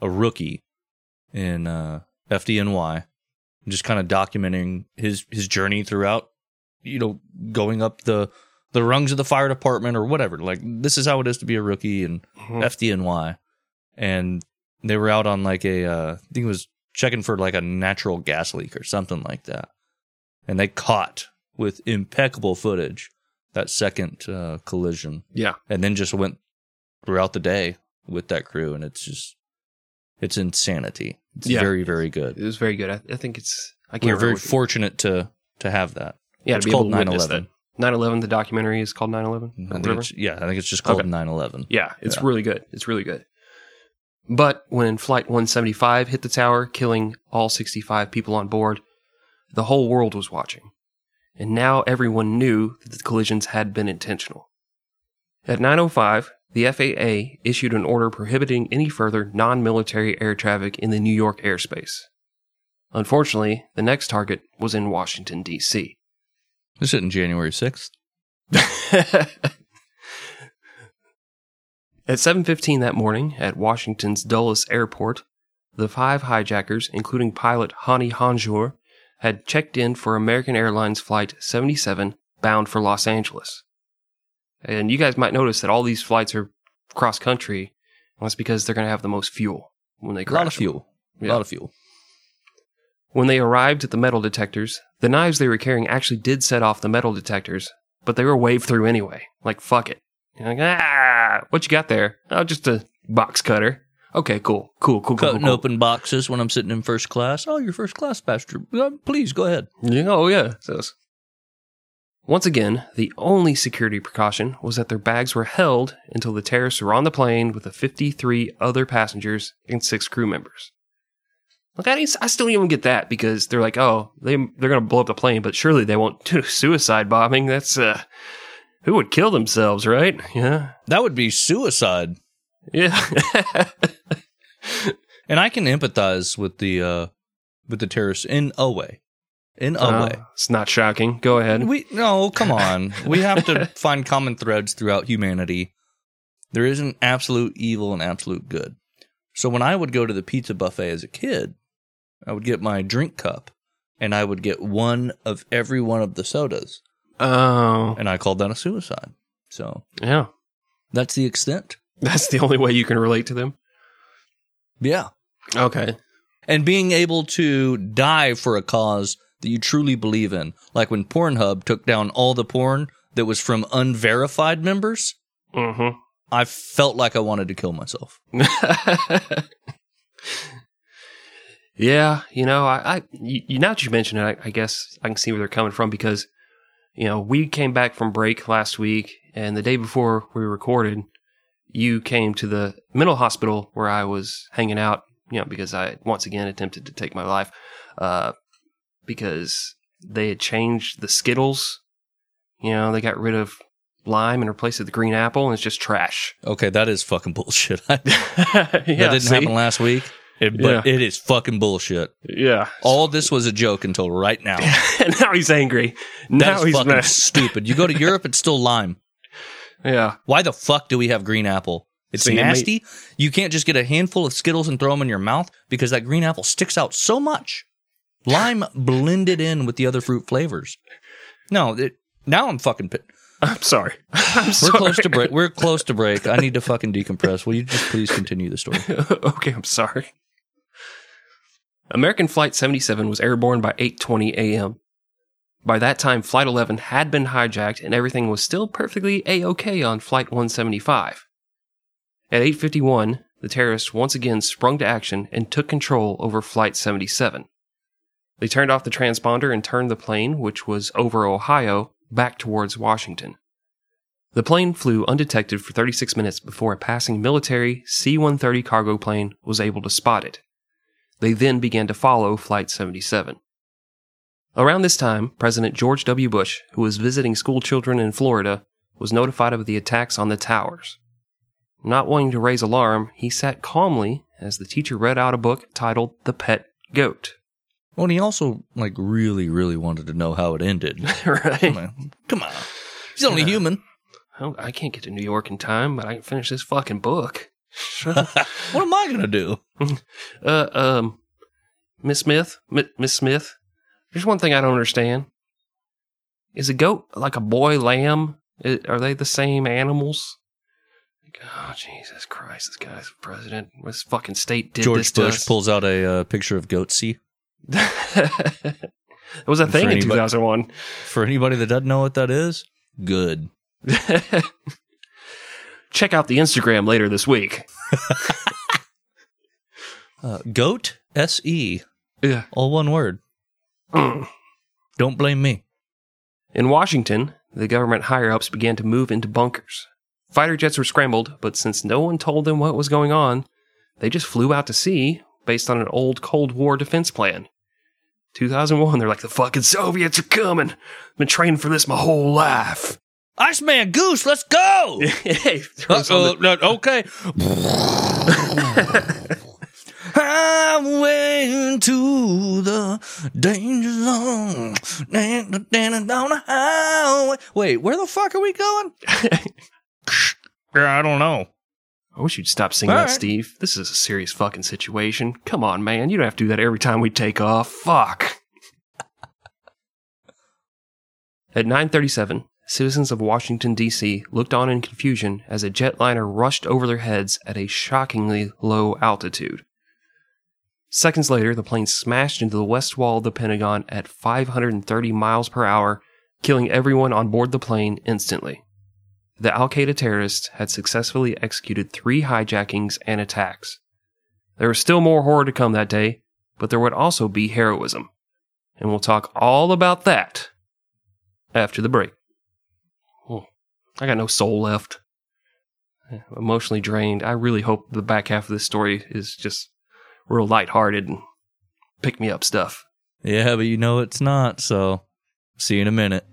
a rookie in uh, FDNY, just kind of documenting his his journey throughout. You know, going up the the rungs of the fire department or whatever. Like this is how it is to be a rookie in Mhm. FDNY, and they were out on like a uh, I think it was checking for like a natural gas leak or something like that, and they caught with impeccable footage that second uh, collision, Yeah. and then just went throughout the day with that crew, and it's just it's insanity. It's Yeah. very very good. It was very good. I, I think it's. I can't We're very fortunate to to have that. Yeah, it's to be able called to witness 9/11. 9/11. The documentary is called 9/11. I think it's, yeah, I think it's just called Okay. 9/11. Yeah, it's Yeah. really good. It's really good. But when Flight 175 hit the tower, killing all 65 people on board, the whole world was watching. And now everyone knew that the collisions had been intentional. At 9:05, the FAA issued an order prohibiting any further non-military air traffic in the New York airspace. Unfortunately, the next target was in Washington D.C. This in January 6th. At 7:15 that morning at Washington's Dulles Airport, the five hijackers, including pilot Hani Hanjour, had checked in for American Airlines flight 77 bound for Los Angeles. And you guys might notice that all these flights are cross country. Well, that's because they're going to have the most fuel when they crash. A lot of fuel. A lot of fuel. When they arrived at the metal detectors, the knives they were carrying actually did set off the metal detectors, but they were waved through anyway. Like, fuck it. You're like, ah, what you got there? Oh, just a box cutter. Okay, cool, cool, cool, cool. Cutting cool, open boxes when I'm sitting in first class. Oh, you're first class, Pastor. Uh, Please go ahead. Yeah, oh yeah. Once again, the only security precaution was that their bags were held until the terrorists were on the plane with the 53 other passengers and six crew members. Like I, I still don't even get that because they're like, oh, they they're gonna blow up the plane, but surely they won't do suicide bombing. That's uh, who would kill themselves, right? Yeah, That would be suicide. yeah. And I can empathize with the uh with the terrorists in a way. In a Uh, way. it's not shocking. Go ahead. We no, come on. we have to find common threads throughout humanity. There isn't absolute evil and absolute good. So when I would go to the pizza buffet as a kid, I would get my drink cup and I would get one of every one of the sodas. Oh, And I called that a suicide. So yeah. that's the extent. That's the only way you can relate to them. Yeah. Okay. and being able to die for a cause that you truly believe in. Like when Pornhub took down all the porn that was from unverified members, Mm-hmm. I felt like I wanted to kill myself. yeah, you know, I, I you, now that you mention it, I, I guess I can see where they're coming from because, you know, we came back from break last week, and the day before we recorded, you came to the mental hospital where I was hanging out, you know, because I once again attempted to take my life, uh, because they had changed the Skittles. You know, they got rid of lime and replaced it with green apple, and it's just trash. Okay, that is fucking bullshit. that yeah, didn't see? happen last week, it, but Yeah. it is fucking bullshit. Yeah. All this was a joke until right now. and now he's angry. Now That's he's fucking mad. stupid. You go to Europe, it's still lime. Yeah. Why the fuck do we have green apple? It's See, it may- nasty. You can't just get a handful of Skittles and throw them in your mouth because that green apple sticks out so much. Lime blended in with the other fruit flavors. No, it, now I'm fucking. pi- I'm sorry. I'm We're sorry. close to break. We're close to break. I need to fucking decompress. Will you just please continue the story? okay, I'm sorry. American Flight 77 was airborne by 8:20 a.m. By that time, Flight 11 had been hijacked and everything was still perfectly a-okay on Flight 175. At 8:51, the terrorists once again sprung to action and took control over Flight 77. They turned off the transponder and turned the plane, which was over Ohio, back towards Washington. The plane flew undetected for 36 minutes before a passing military C 130 cargo plane was able to spot it. They then began to follow Flight 77. Around this time, President George W. Bush, who was visiting school children in Florida, was notified of the attacks on the towers. Not wanting to raise alarm, he sat calmly as the teacher read out a book titled The Pet Goat. Well, and he also like really, really wanted to know how it ended. Come right? on, come on. He's only human. Oh, I can't get to New York in time, but I can finish this fucking book. What am I gonna do? Uh, um, Miss Smith, Mi- Miss Smith, there's one thing I don't understand. Is a goat like a boy lamb? I- are they the same animals? Oh, Jesus Christ, this guy's president. This fucking state did this George to Bush us. pulls out a uh, picture of Goatse. It was a thing in anybody- 2001. For anybody that doesn't know what that is, good. Check out the Instagram later this week. Uh, goat S E, Yeah. all one word. Don't blame me. In Washington, the government higher ups began to move into bunkers. Fighter jets were scrambled, but since no one told them what was going on, they just flew out to sea based on an old Cold War defense plan. 2001, they're like, the fucking Soviets are coming. I've been training for this my whole life. Iceman Goose, let's go. hey, throws Uh, the- okay. I'm way into the danger zone. Down the highway. Wait, where the fuck are we going? I don't know. I wish you'd stop singing All that, right. Steve. This is a serious fucking situation. Come on, man. You don't have to do that every time we take off. Fuck. At 9:37, citizens of Washington D.C. looked on in confusion as a jetliner rushed over their heads at a shockingly low altitude. Seconds later, the plane smashed into the west wall of the Pentagon at 530 miles per hour, killing everyone on board the plane instantly the Al Qaeda terrorists had successfully executed three hijackings and attacks. There was still more horror to come that day, but there would also be heroism. And we'll talk all about that after the break. Oh, I got no soul left. Emotionally drained. I really hope the back half of this story is just real lighthearted and pick me up stuff. Yeah, but you know it's not, so see you in a minute.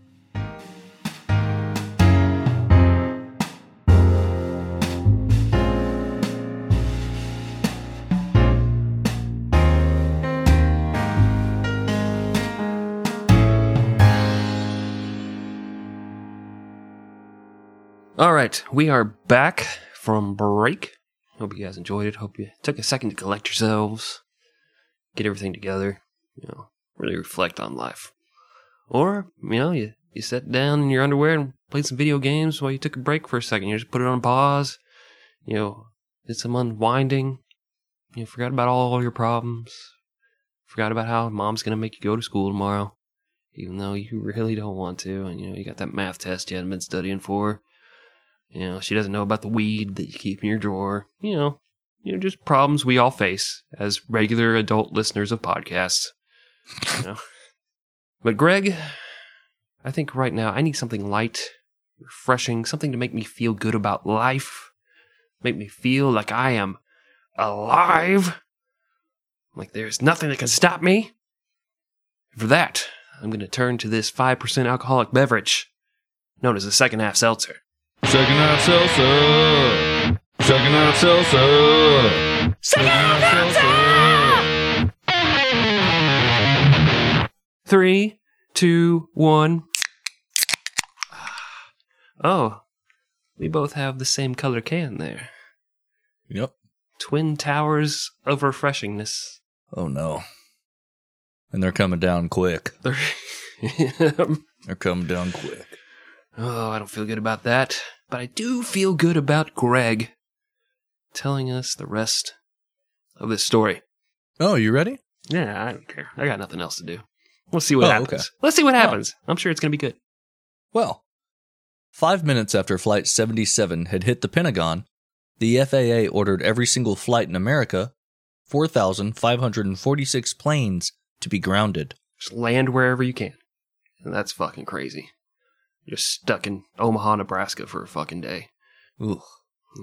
All right, we are back from break. Hope you guys enjoyed it. Hope you took a second to collect yourselves, get everything together, you know, really reflect on life. Or, you know, you, you sat down in your underwear and played some video games while you took a break for a second. You just put it on pause, you know, did some unwinding, you know, forgot about all your problems, forgot about how mom's going to make you go to school tomorrow, even though you really don't want to, and, you know, you got that math test you hadn't been studying for. You know, she doesn't know about the weed that you keep in your drawer. You know, you know, just problems we all face as regular adult listeners of podcasts. You know. But Greg, I think right now I need something light, refreshing, something to make me feel good about life, make me feel like I am alive, like there's nothing that can stop me. For that, I'm going to turn to this 5% alcoholic beverage known as the second half seltzer. Second half seltzer. Second half seltzer. Second half seltzer. Three, two, one. Oh, we both have the same color can there. Yep. Twin towers of refreshingness. Oh no. And they're coming down quick. They're- They're coming down quick. Oh, I don't feel good about that. But I do feel good about Greg telling us the rest of this story. Oh, you ready? Yeah, I don't care. I got nothing else to do. We'll see what Oh, happens. okay. Let's see what happens. I'm sure it's going to be good. Well, five minutes after Flight 77 had hit the Pentagon, the FAA ordered every single flight in America, 4,546 planes, to be grounded. Just land wherever you can. And that's fucking crazy. You're stuck in Omaha, Nebraska for a fucking day. Ooh,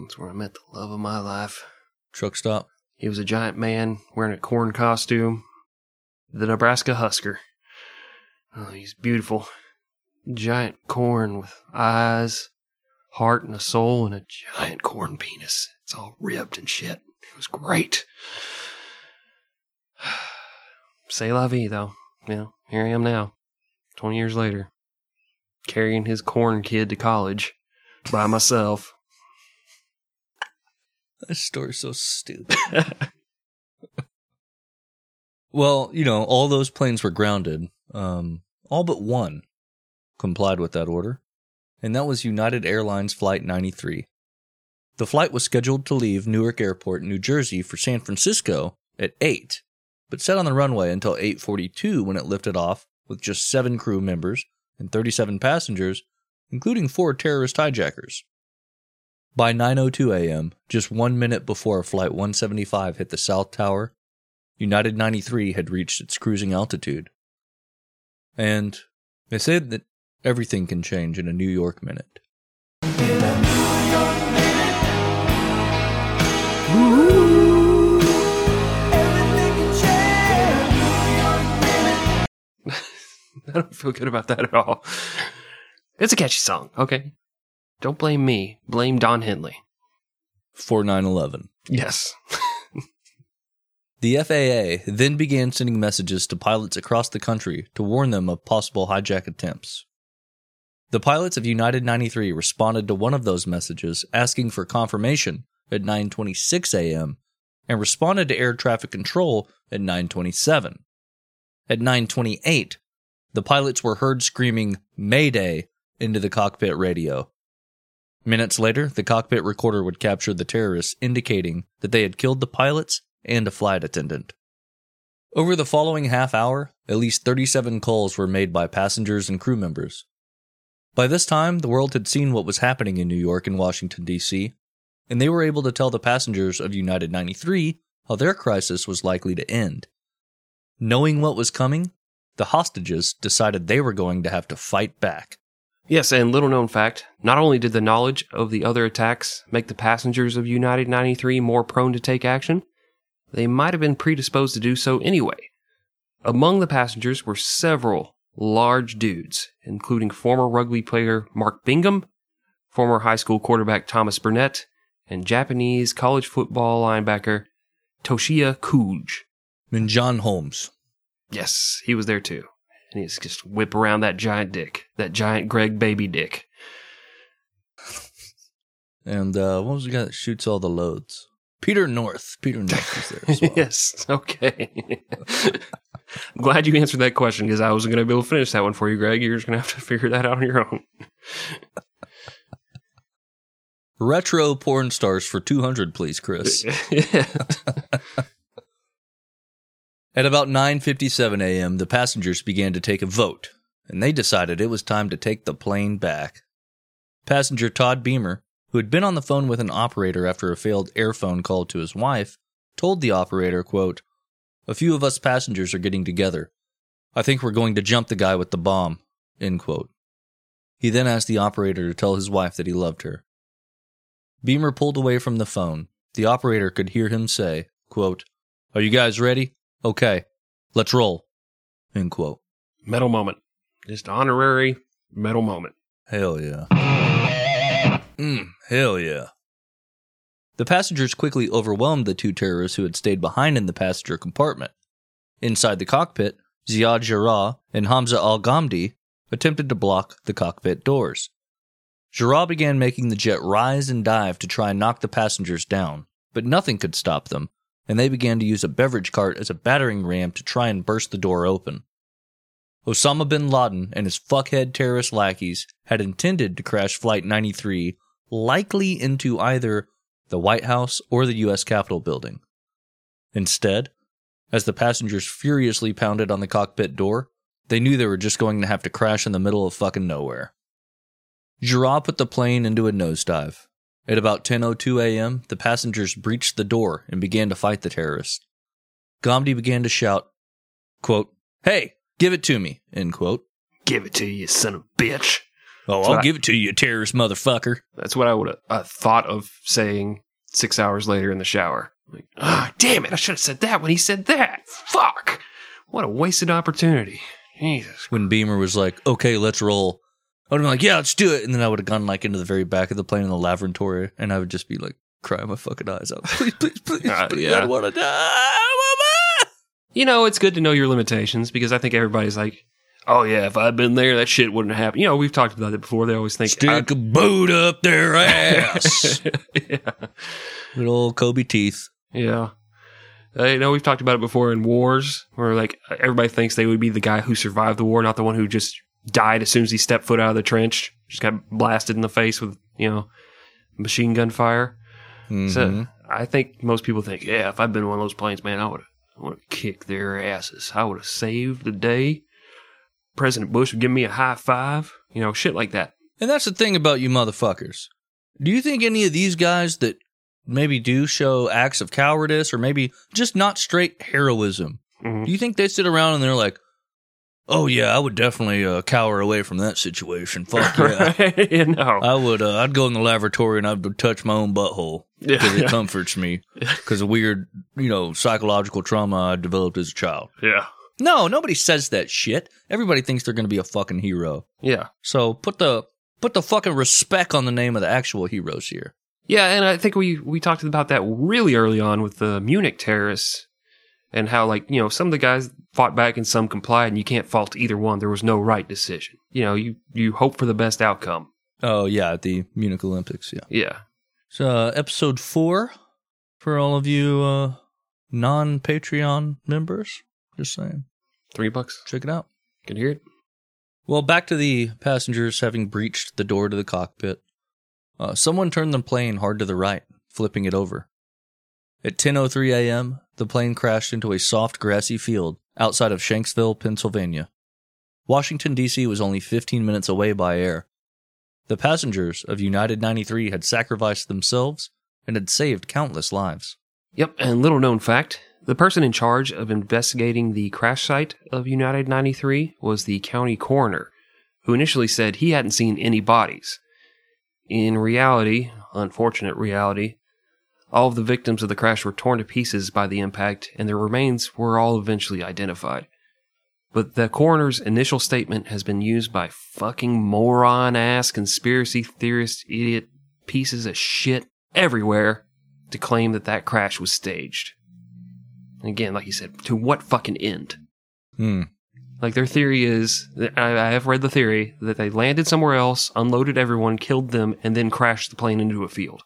That's where I met the love of my life. truck stop. He was a giant man wearing a corn costume. The Nebraska Husker. Oh, he's beautiful. Giant corn with eyes, heart, and a soul, and a giant corn penis. It's all ribbed and shit. It was great. Say la vie, though. You know, here I am now, 20 years later, carrying his corn kid to college by myself. This story's so stupid. well, you know, all those planes were grounded. Um, all but one complied with that order, and that was United Airlines Flight 93. The flight was scheduled to leave Newark Airport, New Jersey for San Francisco at 8, but sat on the runway until 8:42 when it lifted off with just 7 crew members and 37 passengers, including 4 terrorist hijackers. By 9:02 a.m., just 1 minute before flight 175 hit the South Tower, United 93 had reached its cruising altitude. And they said that everything can change in a New York minute. I don't feel good about that at all. It's a catchy song, okay? Don't blame me. Blame Don Henley. For 9/11. Yes. The FAA then began sending messages to pilots across the country to warn them of possible hijack attempts. The pilots of United 93 responded to one of those messages asking for confirmation at 9:26 a.m. and responded to air traffic control at 9:27. At 9:28, the pilots were heard screaming "Mayday" into the cockpit radio. Minutes later, the cockpit recorder would capture the terrorists indicating that they had killed the pilots and a flight attendant. Over the following half hour, at least 37 calls were made by passengers and crew members. By this time, the world had seen what was happening in New York and Washington, D.C., and they were able to tell the passengers of United 93 how their crisis was likely to end. Knowing what was coming, the hostages decided they were going to have to fight back. Yes, and little known fact not only did the knowledge of the other attacks make the passengers of United 93 more prone to take action, they might have been predisposed to do so anyway. Among the passengers were several large dudes, including former rugby player Mark Bingham, former high school quarterback Thomas Burnett, and Japanese college football linebacker Toshiya Kuge. And John Holmes. Yes, he was there too. And he's just whip around that giant dick, that giant Greg baby dick. And uh, what was the guy that shoots all the loads? Peter North. Peter North was there as well. yes. Okay. I'm glad you answered that question because I wasn't going to be able to finish that one for you, Greg. You're just going to have to figure that out on your own. Retro porn stars for 200, please, Chris. yeah. At about 9:57 a.m., the passengers began to take a vote, and they decided it was time to take the plane back. Passenger Todd Beamer, who had been on the phone with an operator after a failed airphone call to his wife, told the operator, quote, "A few of us passengers are getting together. I think we're going to jump the guy with the bomb." End quote. He then asked the operator to tell his wife that he loved her. Beamer pulled away from the phone. The operator could hear him say, quote, Are you guys ready? Okay, let's roll. End quote. Metal moment. Just honorary metal moment. Hell yeah. Mm, hell yeah. The passengers quickly overwhelmed the two terrorists who had stayed behind in the passenger compartment. Inside the cockpit, Ziad Jarrah and Hamza Al Ghamdi attempted to block the cockpit doors. Jarrah began making the jet rise and dive to try and knock the passengers down, but nothing could stop them, and they began to use a beverage cart as a battering ram to try and burst the door open. Osama bin Laden and his fuckhead terrorist lackeys had intended to crash Flight 93 likely into either the White House or the U.S. Capitol building. Instead, as the passengers furiously pounded on the cockpit door, they knew they were just going to have to crash in the middle of fucking nowhere. Jarrah put the plane into a nosedive. At about 10:02 a.m., the passengers breached the door and began to fight the terrorists. Ghamdi began to shout, quote, "Hey, give it to me!" End quote. Give it to you, son of a bitch. Oh, That's I'll what I- give it to you, terrorist motherfucker. That's what I would have uh, thought of saying six hours later in the shower. Like, ah, damn it! I should have said that when he said that. Fuck! What a wasted opportunity. Jesus. When Beamer was like, "Okay, let's roll," I would have been like, "Yeah, let's do it," and then I would have gone like into the very back of the plane in the lavatory, and I would just be like crying my fucking eyes out. Please, please, please, Uh, please, yeah. I don't want to die, mama. You know, it's good to know your limitations because I think everybody's like, oh yeah, if I'd been there, that shit wouldn't have happened. You know, we've talked about it before. They always think Stick a boot up their ass. yeah. Good old Toby Keith. Yeah. I know we've talked about it before in wars where like everybody thinks they would be the guy who survived the war, not the one who just died as soon as he stepped foot out of the trench, just got blasted in the face with, you know, machine gun fire. Mhm. So I think most people think, yeah, if I'd been one of those planes, man, I would would have kicked their asses. I would have saved the day. President Bush would give me a high five, you know, shit like that. And that's the thing about you motherfuckers. Do you think any of these guys that maybe do show acts of cowardice or maybe just not straight heroism, Mhm. do you think they sit around and they're like, oh, yeah, I would definitely uh, cower away from that situation. Fuck yeah. you know. I would, uh, I'd go in the lavatory and I'd touch my own butthole Yeah. because it comforts me because of weird, you know, psychological trauma I developed as a child. yeah. No, nobody says that shit. Everybody thinks they're going to be a fucking hero. Yeah. So put the put the fucking respect on the name of the actual heroes here. Yeah, and I think we we talked about that really early on with the Munich terrorists and how like, you know, some of the guys fought back and some complied and you can't fault either one. There was no right decision. You know, you you hope for the best outcome. Oh yeah, at the Munich Olympics. Yeah. Yeah. So uh, episode four for all of you uh, non Patreon members. Just saying, 3 bucks. check it out. Can you hear it? Well, back to the passengers having breached the door to the cockpit. Uh, someone turned the plane hard to the right, flipping it over. At 10:03 a.m., the plane crashed into a soft grassy field outside of Shanksville, Pennsylvania. Washington D.C. was only 15 minutes away by air. The passengers of United 93 had sacrificed themselves and had saved countless lives. Yep, and little known fact, the person in charge of investigating the crash site of United 93 was the county coroner, who initially said he hadn't seen any bodies. In reality, unfortunate reality, all of the victims of the crash were torn to pieces by the impact, and their remains were all eventually identified. But the coroner's initial statement has been used by fucking moron ass conspiracy theorist idiot pieces of shit everywhere to claim that that crash was staged. And again, like you said, to what fucking end? Hmm. Like their theory is, I, I have read the theory that they landed somewhere else, unloaded everyone, killed them, and then crashed the plane into a field.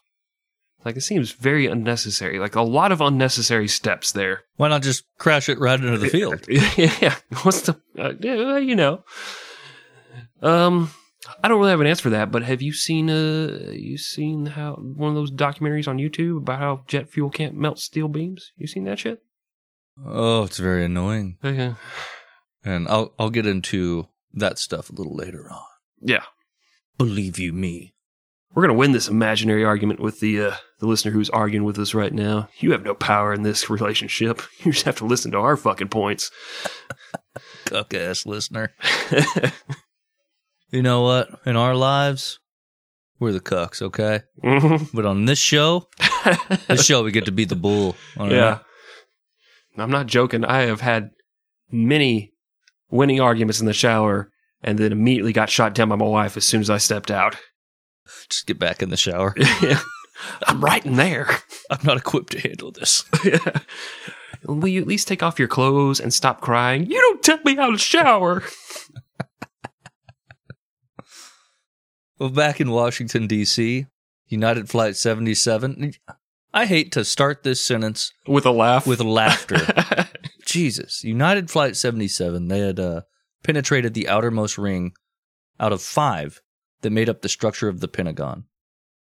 Like it seems very unnecessary. Like a lot of unnecessary steps there. Why not just crash it right into the field? yeah, what's the uh, you know? Um, I don't really have an answer for that. But have you seen uh you seen how one of those documentaries on YouTube about how jet fuel can't melt steel beams? You seen that shit? Oh, it's very annoying. Okay. And I'll I'll get into that stuff a little later on. Yeah, Believe you me. We're gonna win this imaginary argument with the uh, the listener who's arguing with us right now. You have no power in this relationship. You just have to listen to our fucking points. Cuck ass listener. You know what? In our lives, we're the cucks, okay? Mhm. But on this show, this show we get to be the bull. Yeah. I'm not joking. I have had many winning arguments in the shower and then immediately got shot down by my wife as soon as I stepped out. Just get back in the shower. I'm right in there. I'm not equipped to handle this. Will you at least take off your clothes and stop crying? You don't tell me how to shower. Well, back in Washington, D.C., United Flight 77. I hate to start this sentence With a laugh. with laughter. Jesus. United Flight 77, they had uh, penetrated the outermost ring out of five that made up the structure of the Pentagon.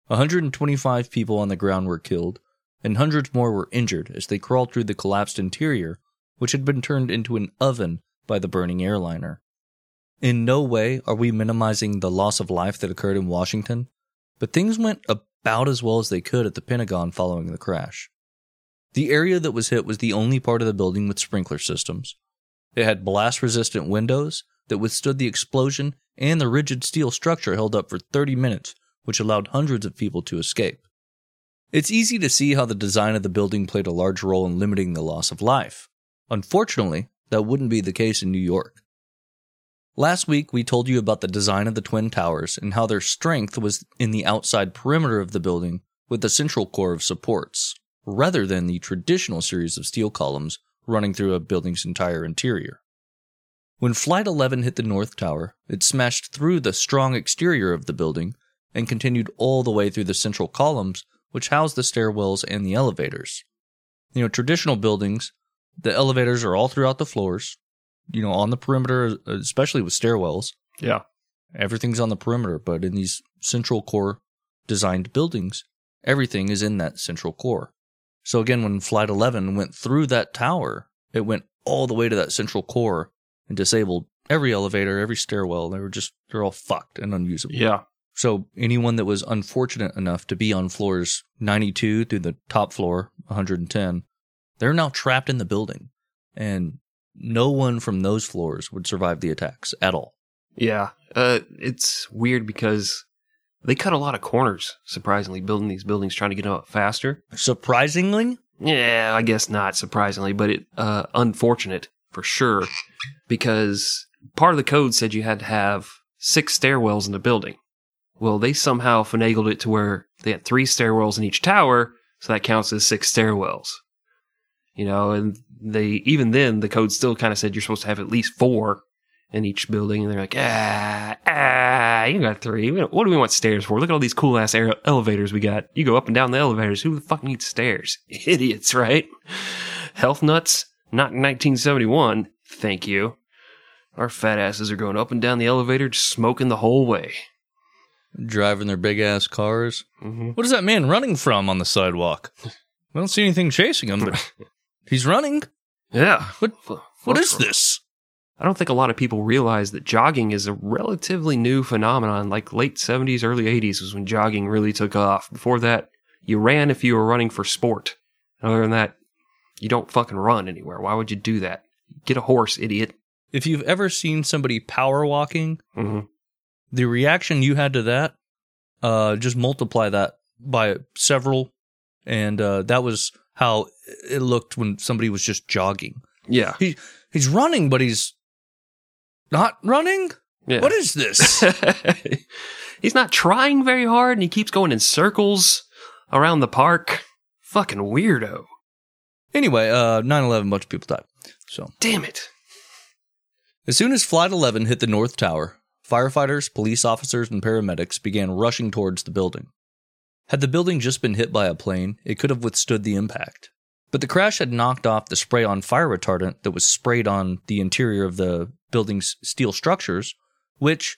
125 people on the ground were killed, and hundreds more were injured as they crawled through the collapsed interior, which had been turned into an oven by the burning airliner. In no way are we minimizing the loss of life that occurred in Washington, but things went about as well as they could at the Pentagon following the crash. The area that was hit was the only part of the building with sprinkler systems. It had blast resistant windows that withstood the explosion, and the rigid steel structure held up for 30 minutes, which allowed hundreds of people to escape. It's easy to see how the design of the building played a large role in limiting the loss of life. Unfortunately, that wouldn't be the case in New York. Last week, we told you about the design of the Twin Towers and how their strength was in the outside perimeter of the building with a central core of supports, rather than the traditional series of steel columns running through a building's entire interior. When Flight 11 hit the North Tower, it smashed through the strong exterior of the building and continued all the way through the central columns, which house the stairwells and the elevators. You know, traditional buildings, the elevators are all throughout the floors, you know, on the perimeter, especially with stairwells. Yeah. Everything's on the perimeter, but in these central core designed buildings, everything is in that central core. So again, when Flight 11 went through that tower, it went all the way to that central core and disabled every elevator, every stairwell. They were just, they're all fucked and unusable. Yeah. So anyone that was unfortunate enough to be on floors 92 through the top floor, 110, they're now trapped in the building. And no one from those floors would survive the attacks at all. Yeah. Uh, it's weird because they cut a lot of corners, surprisingly, building these buildings, trying to get them up faster. Surprisingly, Yeah, I guess not surprisingly, but it uh, unfortunate for sure because part of the code said you had to have six stairwells in the building. Well, they somehow finagled it to where they had three stairwells in each tower, so that counts as six stairwells. You know, and they even then the code still kind of said you're supposed to have at least four in each building, and they're like, ah, ah, you got three. What do we want stairs for? Look at all these cool ass elevators we got. You go up and down the elevators. Who the fuck needs stairs? Idiots, right? Health nuts? Not in 1971. Thank you. Our fat asses are going up and down the elevator, just smoking the whole way. driving their big ass cars. Mm-hmm. What is that man running from on the sidewalk? I don't see anything chasing him, but he's running. Yeah. What- What is this? I don't think a lot of people realize that jogging is a relatively new phenomenon. Like late 70s, early 80s was when jogging really took off. Before that, you ran if you were running for sport. Other than that, you don't fucking run anywhere. Why would you do that? Get a horse, idiot. If you've ever seen somebody power walking, hmm the reaction you had to that, uh, just multiply that by several, and uh, that was how it looked when somebody was just jogging. Yeah. He he's running, but he's not running. yeah. What is this? He's not trying very hard and he keeps going in circles around the park. Fucking weirdo. Anyway, uh, 9/11, a bunch of people died. So Damn it. As soon as Flight 11 hit the North Tower, firefighters, police officers, and paramedics began rushing towards the building. Had the building just been hit by a plane, it could have withstood the impact. But the crash had knocked off the spray on fire retardant that was sprayed on the interior of the building's steel structures, which,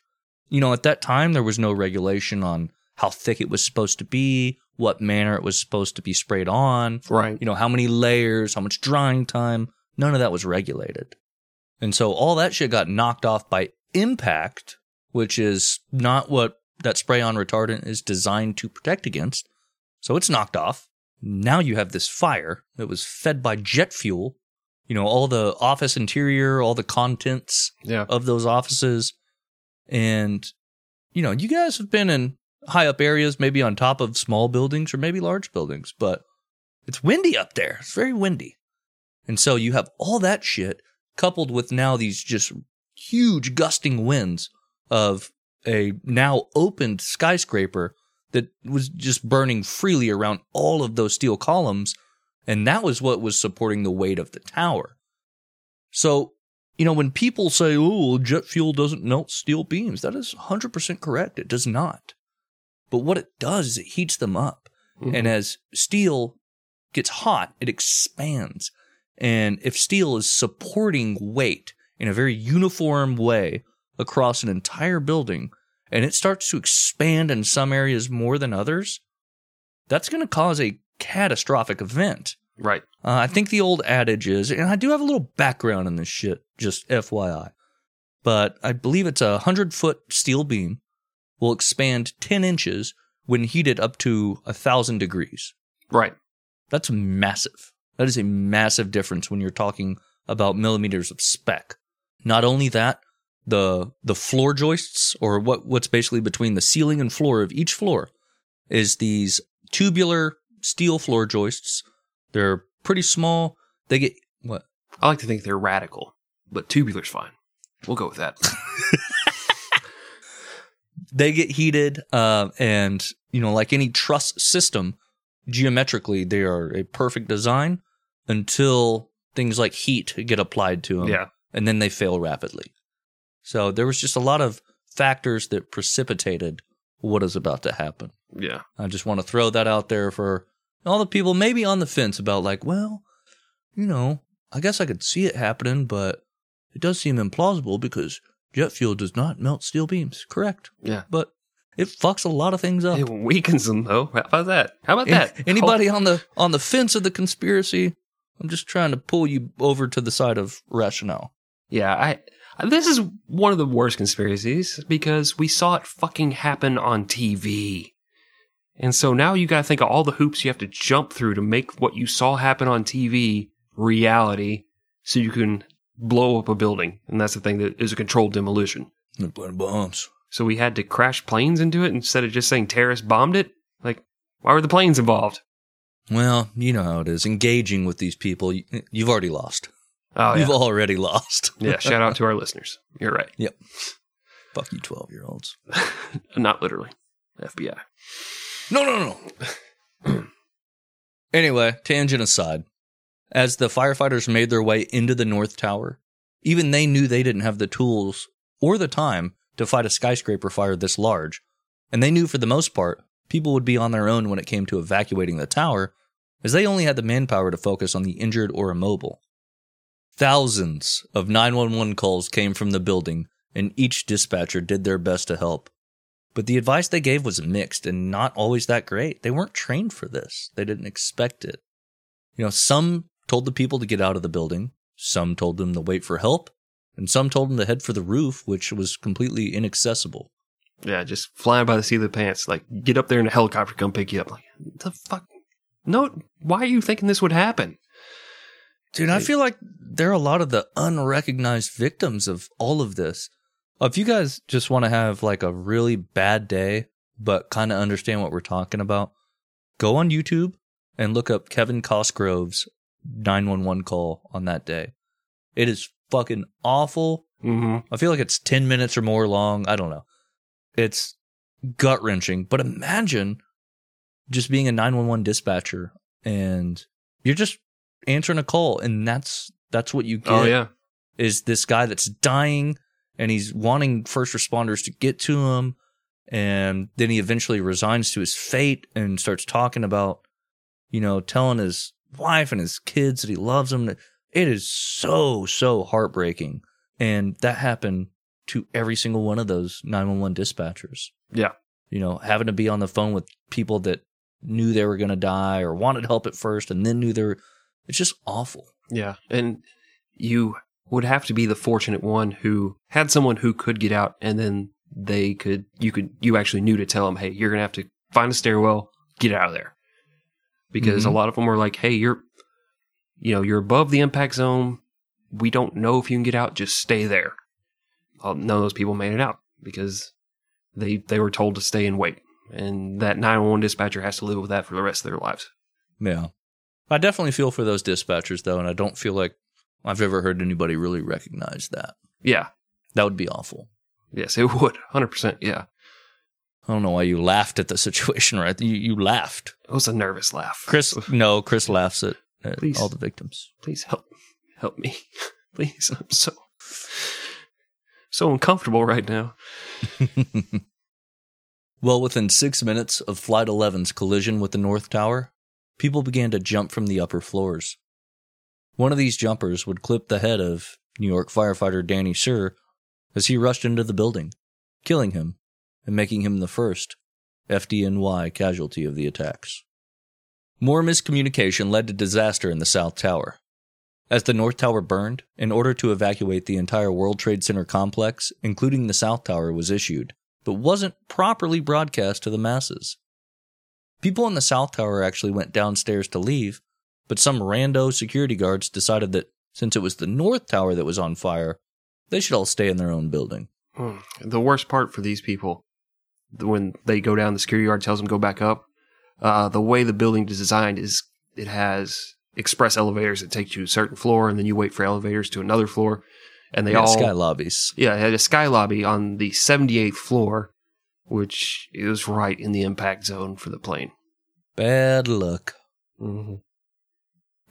you know, at that time there was no regulation on how thick it was supposed to be, what manner it was supposed to be sprayed on, Right. you know, how many layers, how much drying time. None of that was regulated. And so all that shit got knocked off by impact, which is not what that spray on retardant is designed to protect against. So it's knocked off. Now you have this fire that was fed by jet fuel. You know, all the office interior, all the contents Yeah. of those offices. And, you know, you guys have been in high up areas, maybe on top of small buildings or maybe large buildings, but it's windy up there. It's very windy. And so you have all that shit coupled with now these just huge gusting winds of a now opened skyscraper that was just burning freely around all of those steel columns. And that was what was supporting the weight of the tower. So, you know, when people say, oh, jet fuel doesn't melt steel beams, that is 100% correct. It does not. But what it does is it heats them up. And as steel gets hot, it expands. And if steel is supporting weight in a very uniform way across an entire building and it starts to expand in some areas more than others, that's going to cause a catastrophic event. Right. Uh, I think the old adage is, and I do have a little background in this shit, just FYI, but I believe it's a 100 foot steel beam will expand 10 inches when heated up to a 1,000 degrees. Right. That's massive. That is a massive difference when you're talking about millimeters of spec. Not only that, the the floor joists or what what's basically between the ceiling and floor of each floor is these tubular steel floor joists. They're pretty small. They get what? I like to think they're radical, but tubular's fine. We'll go with that. They get heated uh, and you know like any truss system geometrically they are a perfect design until things like heat get applied to them. yeah. and then they fail rapidly. So there was just a lot of factors that precipitated what is about to happen. Yeah. I just want to throw that out there for all the people maybe on the fence about like, well, you know, I guess I could see it happening, but it does seem implausible because jet fuel does not melt steel beams. Correct. Yeah. But it fucks a lot of things up. It weakens them though. How about that? How about that? An- Anybody on the on the fence of the conspiracy? I'm just trying to pull you over to the side of rationale. Yeah, I. This is one of the worst conspiracies because we saw it fucking happen on TV. And so now you got to think of all the hoops you have to jump through to make what you saw happen on TV reality so you can blow up a building. And that's the thing that is a controlled demolition. They're bombs. So we had to crash planes into it instead of just saying terrorists bombed it? Like, why were the planes involved? Well, you know how it is. Engaging with these people, you, you've already lost. Oh, yeah. You've already lost. yeah, shout out to our listeners. You're right. Yep. Fuck you, 12 year olds. Not literally. FBI. No, no, no. anyway, tangent aside, as the firefighters made their way into the North Tower, even they knew they didn't have the tools or the time to fight a skyscraper fire this large. And they knew for the most part, people would be on their own when it came to evacuating the tower, as they only had the manpower to focus on the injured or immobile. Thousands of 911 calls came from the building, and each dispatcher did their best to help. But the advice they gave was mixed and not always that great. They weren't trained for this. They didn't expect it. You know, some told the people to get out of the building, some told them to wait for help, and some told them to head for the roof, which was completely inaccessible. Yeah, just flying by the seat of the pants. Like, get up there in a helicopter come pick you up. Like, the fuck? No, why are you thinking this would happen? Dude, I feel like there are a lot of the unrecognized victims of all of this. If you guys just want to have like a really bad day, but kind of understand what we're talking about, go on YouTube and look up Kevin Cosgrove's 911 call on that day. It is fucking awful. Mm-hmm. I feel like it's 10 minutes or more long. I don't know. It's gut wrenching. But imagine just being a 911 dispatcher and you're just answering a call and that's that's what you get Oh, yeah. is this guy that's dying and he's wanting first responders to get to him and then he eventually resigns to his fate and starts talking about you know telling his wife and his kids that he loves them it is so so heartbreaking and that happened to every single one of those 911 dispatchers Yeah. you know having to be on the phone with people that knew they were going to die or wanted help at first and then knew they were it's just awful Yeah. And you would have to be the fortunate one who had someone who could get out and then they could, you could, you actually knew to tell them, hey, you're going to have to find a stairwell, get out of there. Because Mhm. a lot of them were like, hey, you're, you know, you're above the impact zone. We don't know if you can get out. Just stay there. Well, none of those people made it out because they, they were told to stay and wait. And that 911 dispatcher has to live with that for the rest of their lives. Yeah. I definitely feel for those dispatchers though, and I don't feel like I've ever heard anybody really recognize that. Yeah. That would be awful. Yes, it would. 100%. Yeah. I don't know why you laughed at the situation, right? You, you laughed. It was a nervous laugh. Chris, no, Chris laughs at, at Please. all the victims. please help help me. Please. I'm so so uncomfortable right now. Well, within six minutes of Flight 11's collision with the North Tower, people began to jump from the upper floors. One of these jumpers would clip the head of New York firefighter Danny Suhr, as he rushed into the building, killing him and making him the first FDNY casualty of the attacks. More miscommunication led to disaster in the South Tower. As the North Tower burned, an order to evacuate the entire World Trade Center complex, including the South Tower, was issued, but wasn't properly broadcast to the masses. People in the South Tower actually went downstairs to leave, but some rando security guards decided that since it was the North Tower that was on fire, they should all stay in their own building. Hmm. The worst part for these people, when they go down, the security guard tells them go back up. Uh, the way the building is designed is it has express elevators that take you to a certain floor, and then you wait for elevators to another floor, and they Yeah, all sky lobbies. yeah it had a sky lobby on the 78th floor, which is right in the impact zone for the plane. Bad luck. Mm-hmm.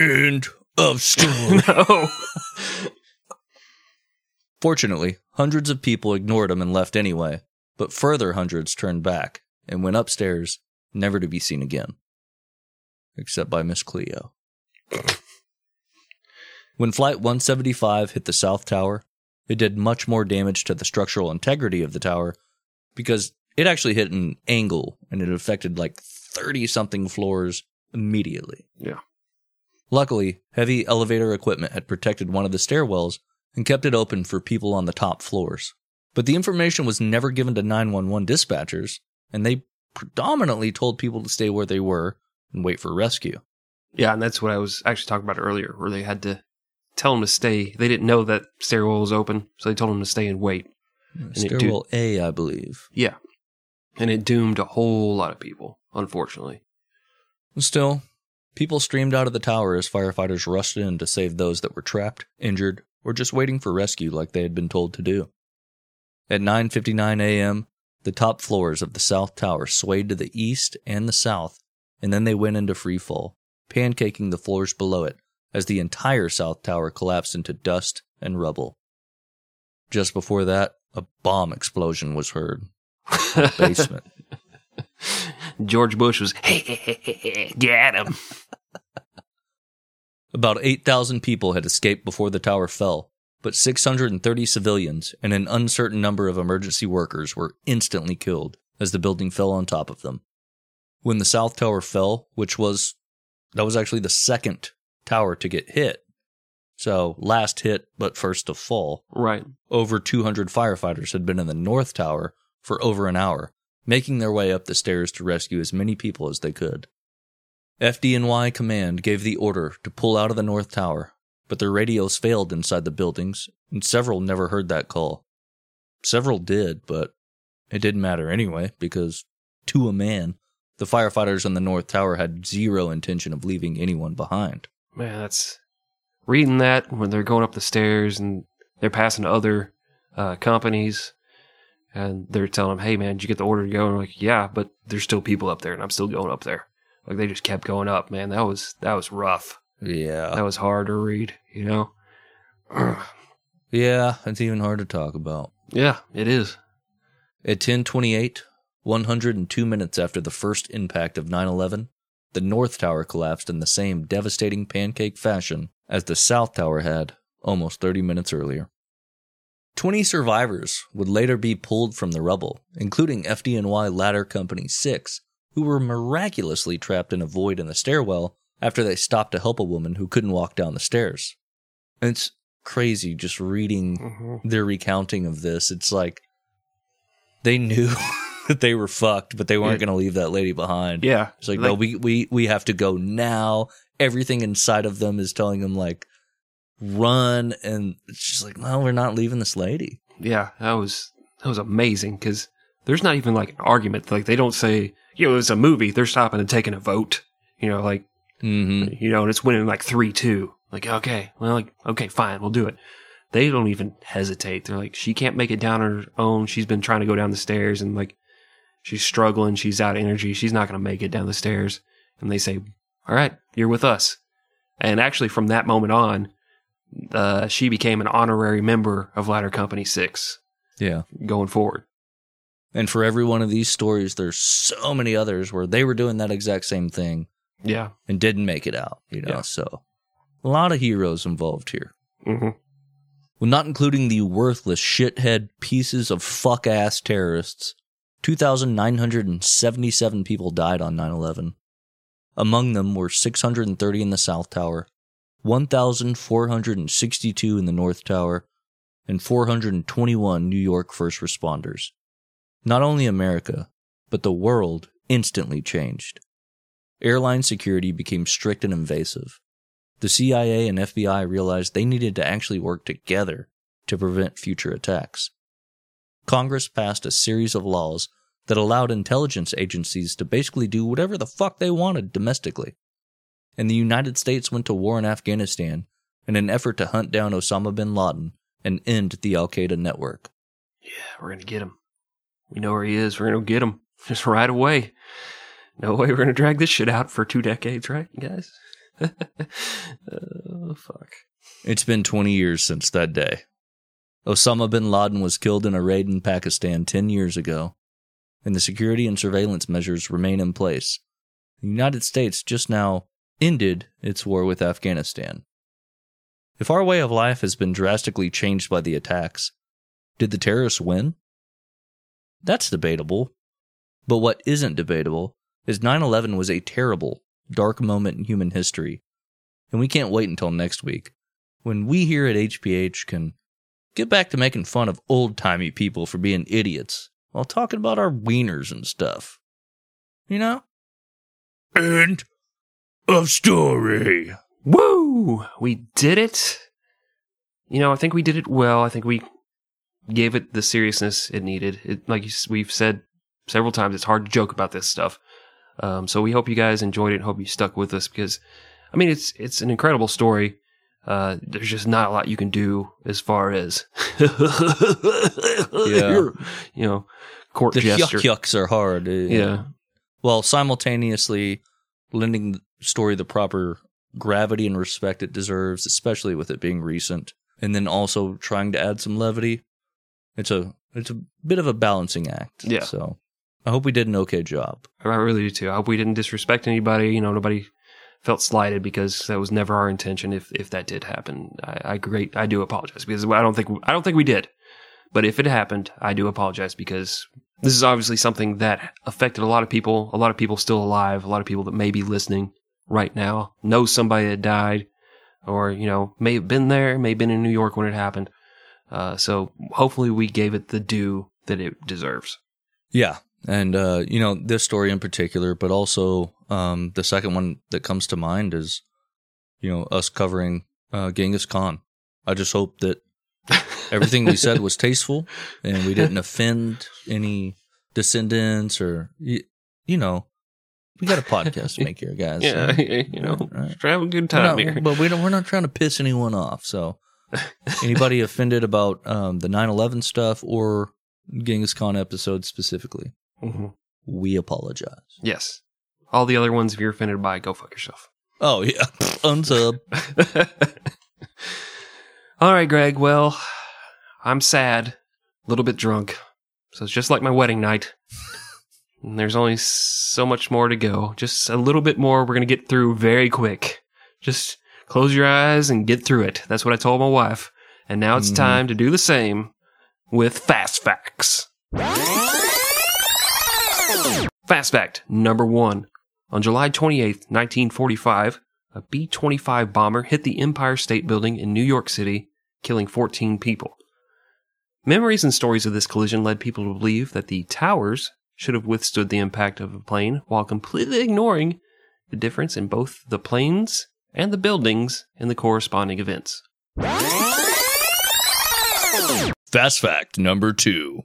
End of story. no. Fortunately, hundreds of people ignored him and left anyway, but further hundreds turned back and went upstairs, never to be seen again. Except by Miss Cleo. when Flight 175 hit the South Tower, it did much more damage to the structural integrity of the tower because it actually hit an angle and it affected like 30 something floors immediately. Yeah. Luckily, heavy elevator equipment had protected one of the stairwells and kept it open for people on the top floors. But the information was never given to 911 dispatchers, and they predominantly told people to stay where they were and wait for rescue. Yeah, and that's what I was actually talking about earlier, where they had to tell them to stay. They didn't know that stairwell was open, so they told them to stay and wait. it do- Stairwell A, I believe. Yeah. And it doomed a whole lot of people, unfortunately. Still, people streamed out of the tower as firefighters rushed in to save those that were trapped, injured, or just waiting for rescue like they had been told to do. At 9:59 a.m., the top floors of the south tower swayed to the east and the south, and then they went into free fall, pancaking the floors below it as the entire south tower collapsed into dust and rubble. Just before that, a bomb explosion was heard. in the Basement. George Bush was, hey, hey, hey, hey, get him. About 8,000 people had escaped before the tower fell, but 630 civilians and an uncertain number of emergency workers were instantly killed as the building fell on top of them. When the South Tower fell, which was that was actually the second tower to get hit. So, last hit but first to fall. Right. Over 200 firefighters had been in the North Tower for over an hour, making their way up the stairs to rescue as many people as they could. FDNY command gave the order to pull out of the North Tower, but their radios failed inside the buildings, and several never heard that call. Several did, but it didn't matter anyway, because to a man, the firefighters on the North Tower had zero intention of leaving anyone behind. Man, that's reading that when they're going up the stairs and they're passing other uh, companies and they're telling them, hey, man, did you get the order to go? And I'm like, yeah, but there's still people up there and I'm still going up there. Like they just kept going up, man. That was that was rough. Yeah. That was hard to read, you know? Yeah, it's even hard to talk about. yeah, it is. At 1028, 102 minutes after the first impact of 9-11, the North Tower collapsed in the same devastating pancake fashion as the South Tower had almost 30 minutes earlier. 20 survivors would later be pulled from the rubble, including FDNY Ladder Company 6, who were miraculously trapped in a void in the stairwell after they stopped to help a woman who couldn't walk down the stairs. And it's crazy just reading Mm-hmm. their recounting of this. It's like they knew that they were fucked, but they weren't Yeah. going to leave that lady behind. Yeah. It's like, no, we, we, we have to go now. Everything inside of them is telling them, like, run. And it's just like, no, we're not leaving this lady. Yeah, that was that was amazing because there's not even like an argument. Like they don't say, you know, it's a movie. They're stopping and taking a vote. You know, like Mm-hmm. you know, and it's winning like three two. Like okay, well, like okay, fine, we'll do it. They don't even hesitate. They're like, she can't make it down on her own. She's been trying to go down the stairs and like she's struggling. She's out of energy. She's not going to make it down the stairs. And they say, all right, you're with us. And actually, from that moment on, uh, she became an honorary member of Ladder Company Six Yeah. going forward. And for every one of these stories, there's so many others where they were doing that exact same thing Yeah. and didn't make it out, you know? Yeah. So a lot of heroes involved here. hmm Well, not including the worthless shithead pieces of fuck ass terrorists, 2,977 people died on 9 11. Among them were 630 in the South Tower, 1,462 in the North Tower, and 421 New York first responders. Not only America, but the world instantly changed. Airline security became strict and invasive. The CIA and FBI realized they needed to actually work together to prevent future attacks. Congress passed a series of laws that allowed intelligence agencies to basically do whatever the fuck they wanted domestically. And the United States went to war in Afghanistan in an effort to hunt down Osama bin Laden and end the Al Qaeda network. Yeah, we're gonna get him. We know where he is. We're gonna get him just right away. No way we're gonna drag this shit out for two decades, right, guys? oh fuck. It's been 20 years since that day. Osama bin Laden was killed in a raid in Pakistan 10 years ago, and the security and surveillance measures remain in place. The United States just now ended its war with Afghanistan. If our way of life has been drastically changed by the attacks, did the terrorists win? That's debatable. But what isn't debatable is 9 11 was a terrible, dark moment in human history. And we can't wait until next week, when we here at HPH can get back to making fun of old timey people for being idiots while talking about our wieners and stuff. You know? End of story. Woo! We did it. You know, I think we did it well. I think we gave it the seriousness it needed. It, like we've said several times, it's hard to joke about this stuff. Um, so we hope you guys enjoyed it. Hope you stuck with us because, I mean, it's it's an incredible story. Uh, there's just not a lot you can do as far as, Yeah. you know, court The gesture. yuck yucks are hard. uh, Yeah, While simultaneously lending the story the proper gravity and respect it deserves, especially with it being recent, and then also trying to add some levity. It's a it's a bit of a balancing act. Yeah. So I hope we did an okay job. I really do too. I hope we didn't disrespect anybody. You know, nobody felt slighted because that was never our intention. If if that did happen, I, I great. I do apologize because I don't think I don't think we did. But if it happened, I do apologize because this is obviously something that affected a lot of people. A lot of people still alive. A lot of people that may be listening right now know somebody that died, or you know may have been there, may have been in New York when it happened. Uh, so hopefully we gave it the due that it deserves. Yeah. And, uh, you know, this story in particular, but also um, the second one that comes to mind is, you know, us covering uh, Genghis Khan. I just hope that everything we said was tasteful and we didn't offend any descendants or, you, you know, we got a podcast to make here, guys. Yeah, you know, Right. have a good time not- here. But we don't, we're not trying to piss anyone off. So, anybody offended about um, the 9 11 stuff or Genghis Khan episode specifically, Mhm. we apologize. Yes. All the other ones, if you're offended by, go fuck yourself. Oh, yeah. Unsub. All right, Greg. Well, I'm sad, a little bit drunk. So it's just like my wedding night. And there's only so much more to go. Just a little bit more. We're going to get through very quick. Just close your eyes and get through it. That's what I told my wife. And now it's Mhm. time to do the same with Fast Facts. Fast fact number one. On July 28th, 1945, a B 25 bomber hit the Empire State Building in New York City, killing 14 people. Memories and stories of this collision led people to believe that the towers should have withstood the impact of a plane while completely ignoring the difference in both the planes and the buildings in the corresponding events. Fast fact number two.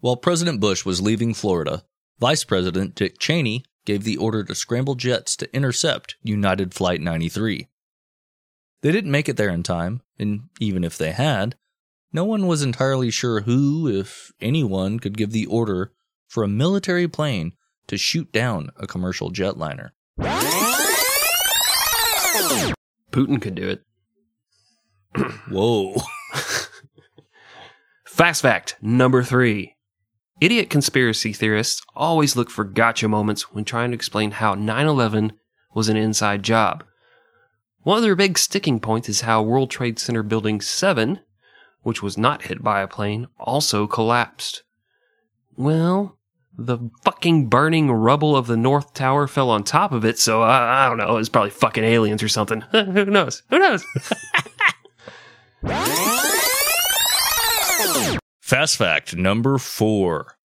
While President Bush was leaving Florida, Vice President Dick Cheney gave the order to scramble jets to intercept United Flight 93. They didn't make it there in time, and even if they had, no one was entirely sure who, if anyone, could give the order for a military plane to shoot down a commercial jetliner. Putin could do it. Whoa. Fast fact number three. Idiot conspiracy theorists always look for gotcha moments when trying to explain how 9 11 was an inside job. One of their big sticking points is how World Trade Center Building 7 which was not hit by a plane, also collapsed. Well, the fucking burning rubble of the North Tower fell on top of it, so I, I don't know. It was probably fucking aliens or something. Who knows? Who knows? Fast fact number four.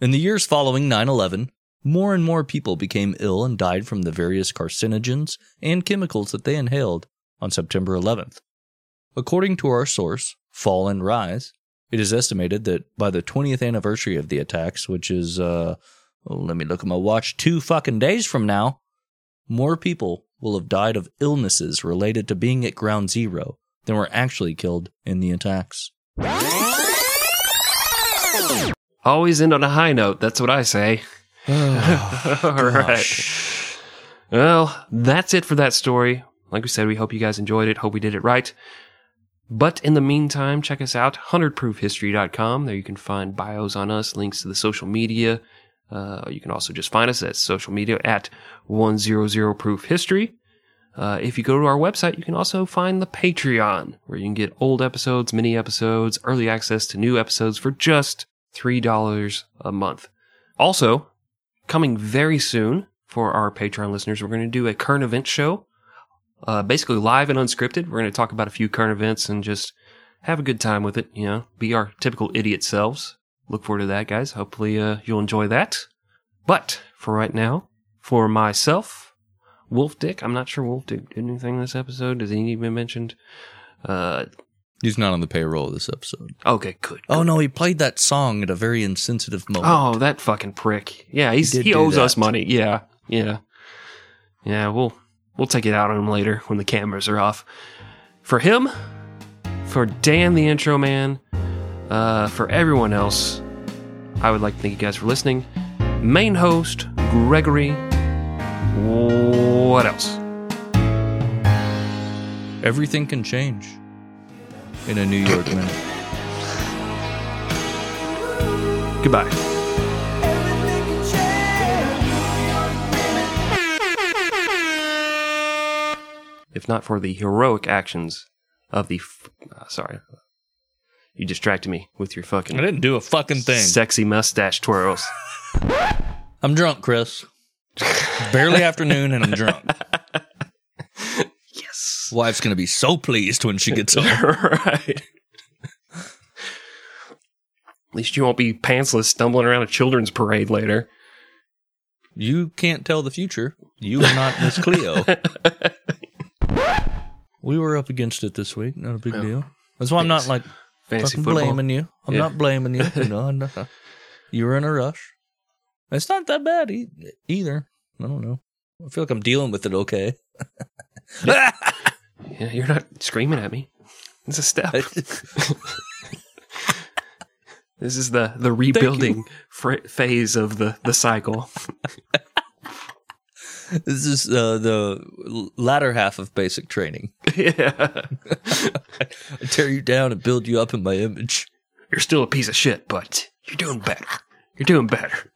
In the years following 9 11, more and more people became ill and died from the various carcinogens and chemicals that they inhaled on September 11th. According to our source, Fall and Rise, it is estimated that by the 20th anniversary of the attacks, which is, uh, oh, let me look at my watch, two fucking days from now, more people will have died of illnesses related to being at ground zero than were actually killed in the attacks. Always end on a high note. That's what I say. All right. Well, that's it for that story. Like we said, we hope you guys enjoyed it. Hope we did it right. But in the meantime, check us out, 100proofhistory.com. There you can find bios on us, links to the social media. Uh, you can also just find us at social media at 100proofhistory. Uh, if you go to our website, you can also find the Patreon, where you can get old episodes, mini episodes, early access to new episodes for just $3 a month. Also, coming very soon for our Patreon listeners, we're going to do a current event show, uh, basically live and unscripted. We're going to talk about a few current events and just have a good time with it. You know, be our typical idiot selves. Look forward to that, guys. Hopefully, uh, you'll enjoy that. But for right now, for myself, Wolf Dick, I'm not sure Wolf Dick did anything this episode. Does he even mentioned? Uh, He's not on the payroll of this episode. okay, good. Oh no, he played that song at a very insensitive moment. Oh, that fucking prick. Yeah, he's, He he owes that. us money. Yeah, yeah, yeah. We'll we'll take it out on him later when the cameras are off. For him, for Dan the intro man, uh, for everyone else, I would like to thank you guys for listening. Main host Gregory. What else? Everything can change in a New York minute. Goodbye. If not for the heroic actions of the. F- uh, sorry. You distracted me with your fucking I didn't do a fucking thing. sexy mustache twirls. I'm drunk, Chris. Barely afternoon and I'm drunk. yes. Wife's gonna be so pleased when she gets home. right. At least you won't be pantsless stumbling around a children's parade later. You can't tell the future. You are not Miss Cleo. we were up against it this week. Not a big deal. That's why I'm not like fucking football. blaming you. I'm Yeah. not blaming you. You know, I'm not- you were in a rush. It's not that bad e- either. I don't know. I feel like I'm dealing with it okay. Yeah, you're not screaming at me. It's a step. This is the the rebuilding fr- phase of the the cycle. this is uh, the latter half of basic training. yeah, I tear you down and build you up in my image. you're still a piece of shit, but you're doing better. You're doing better.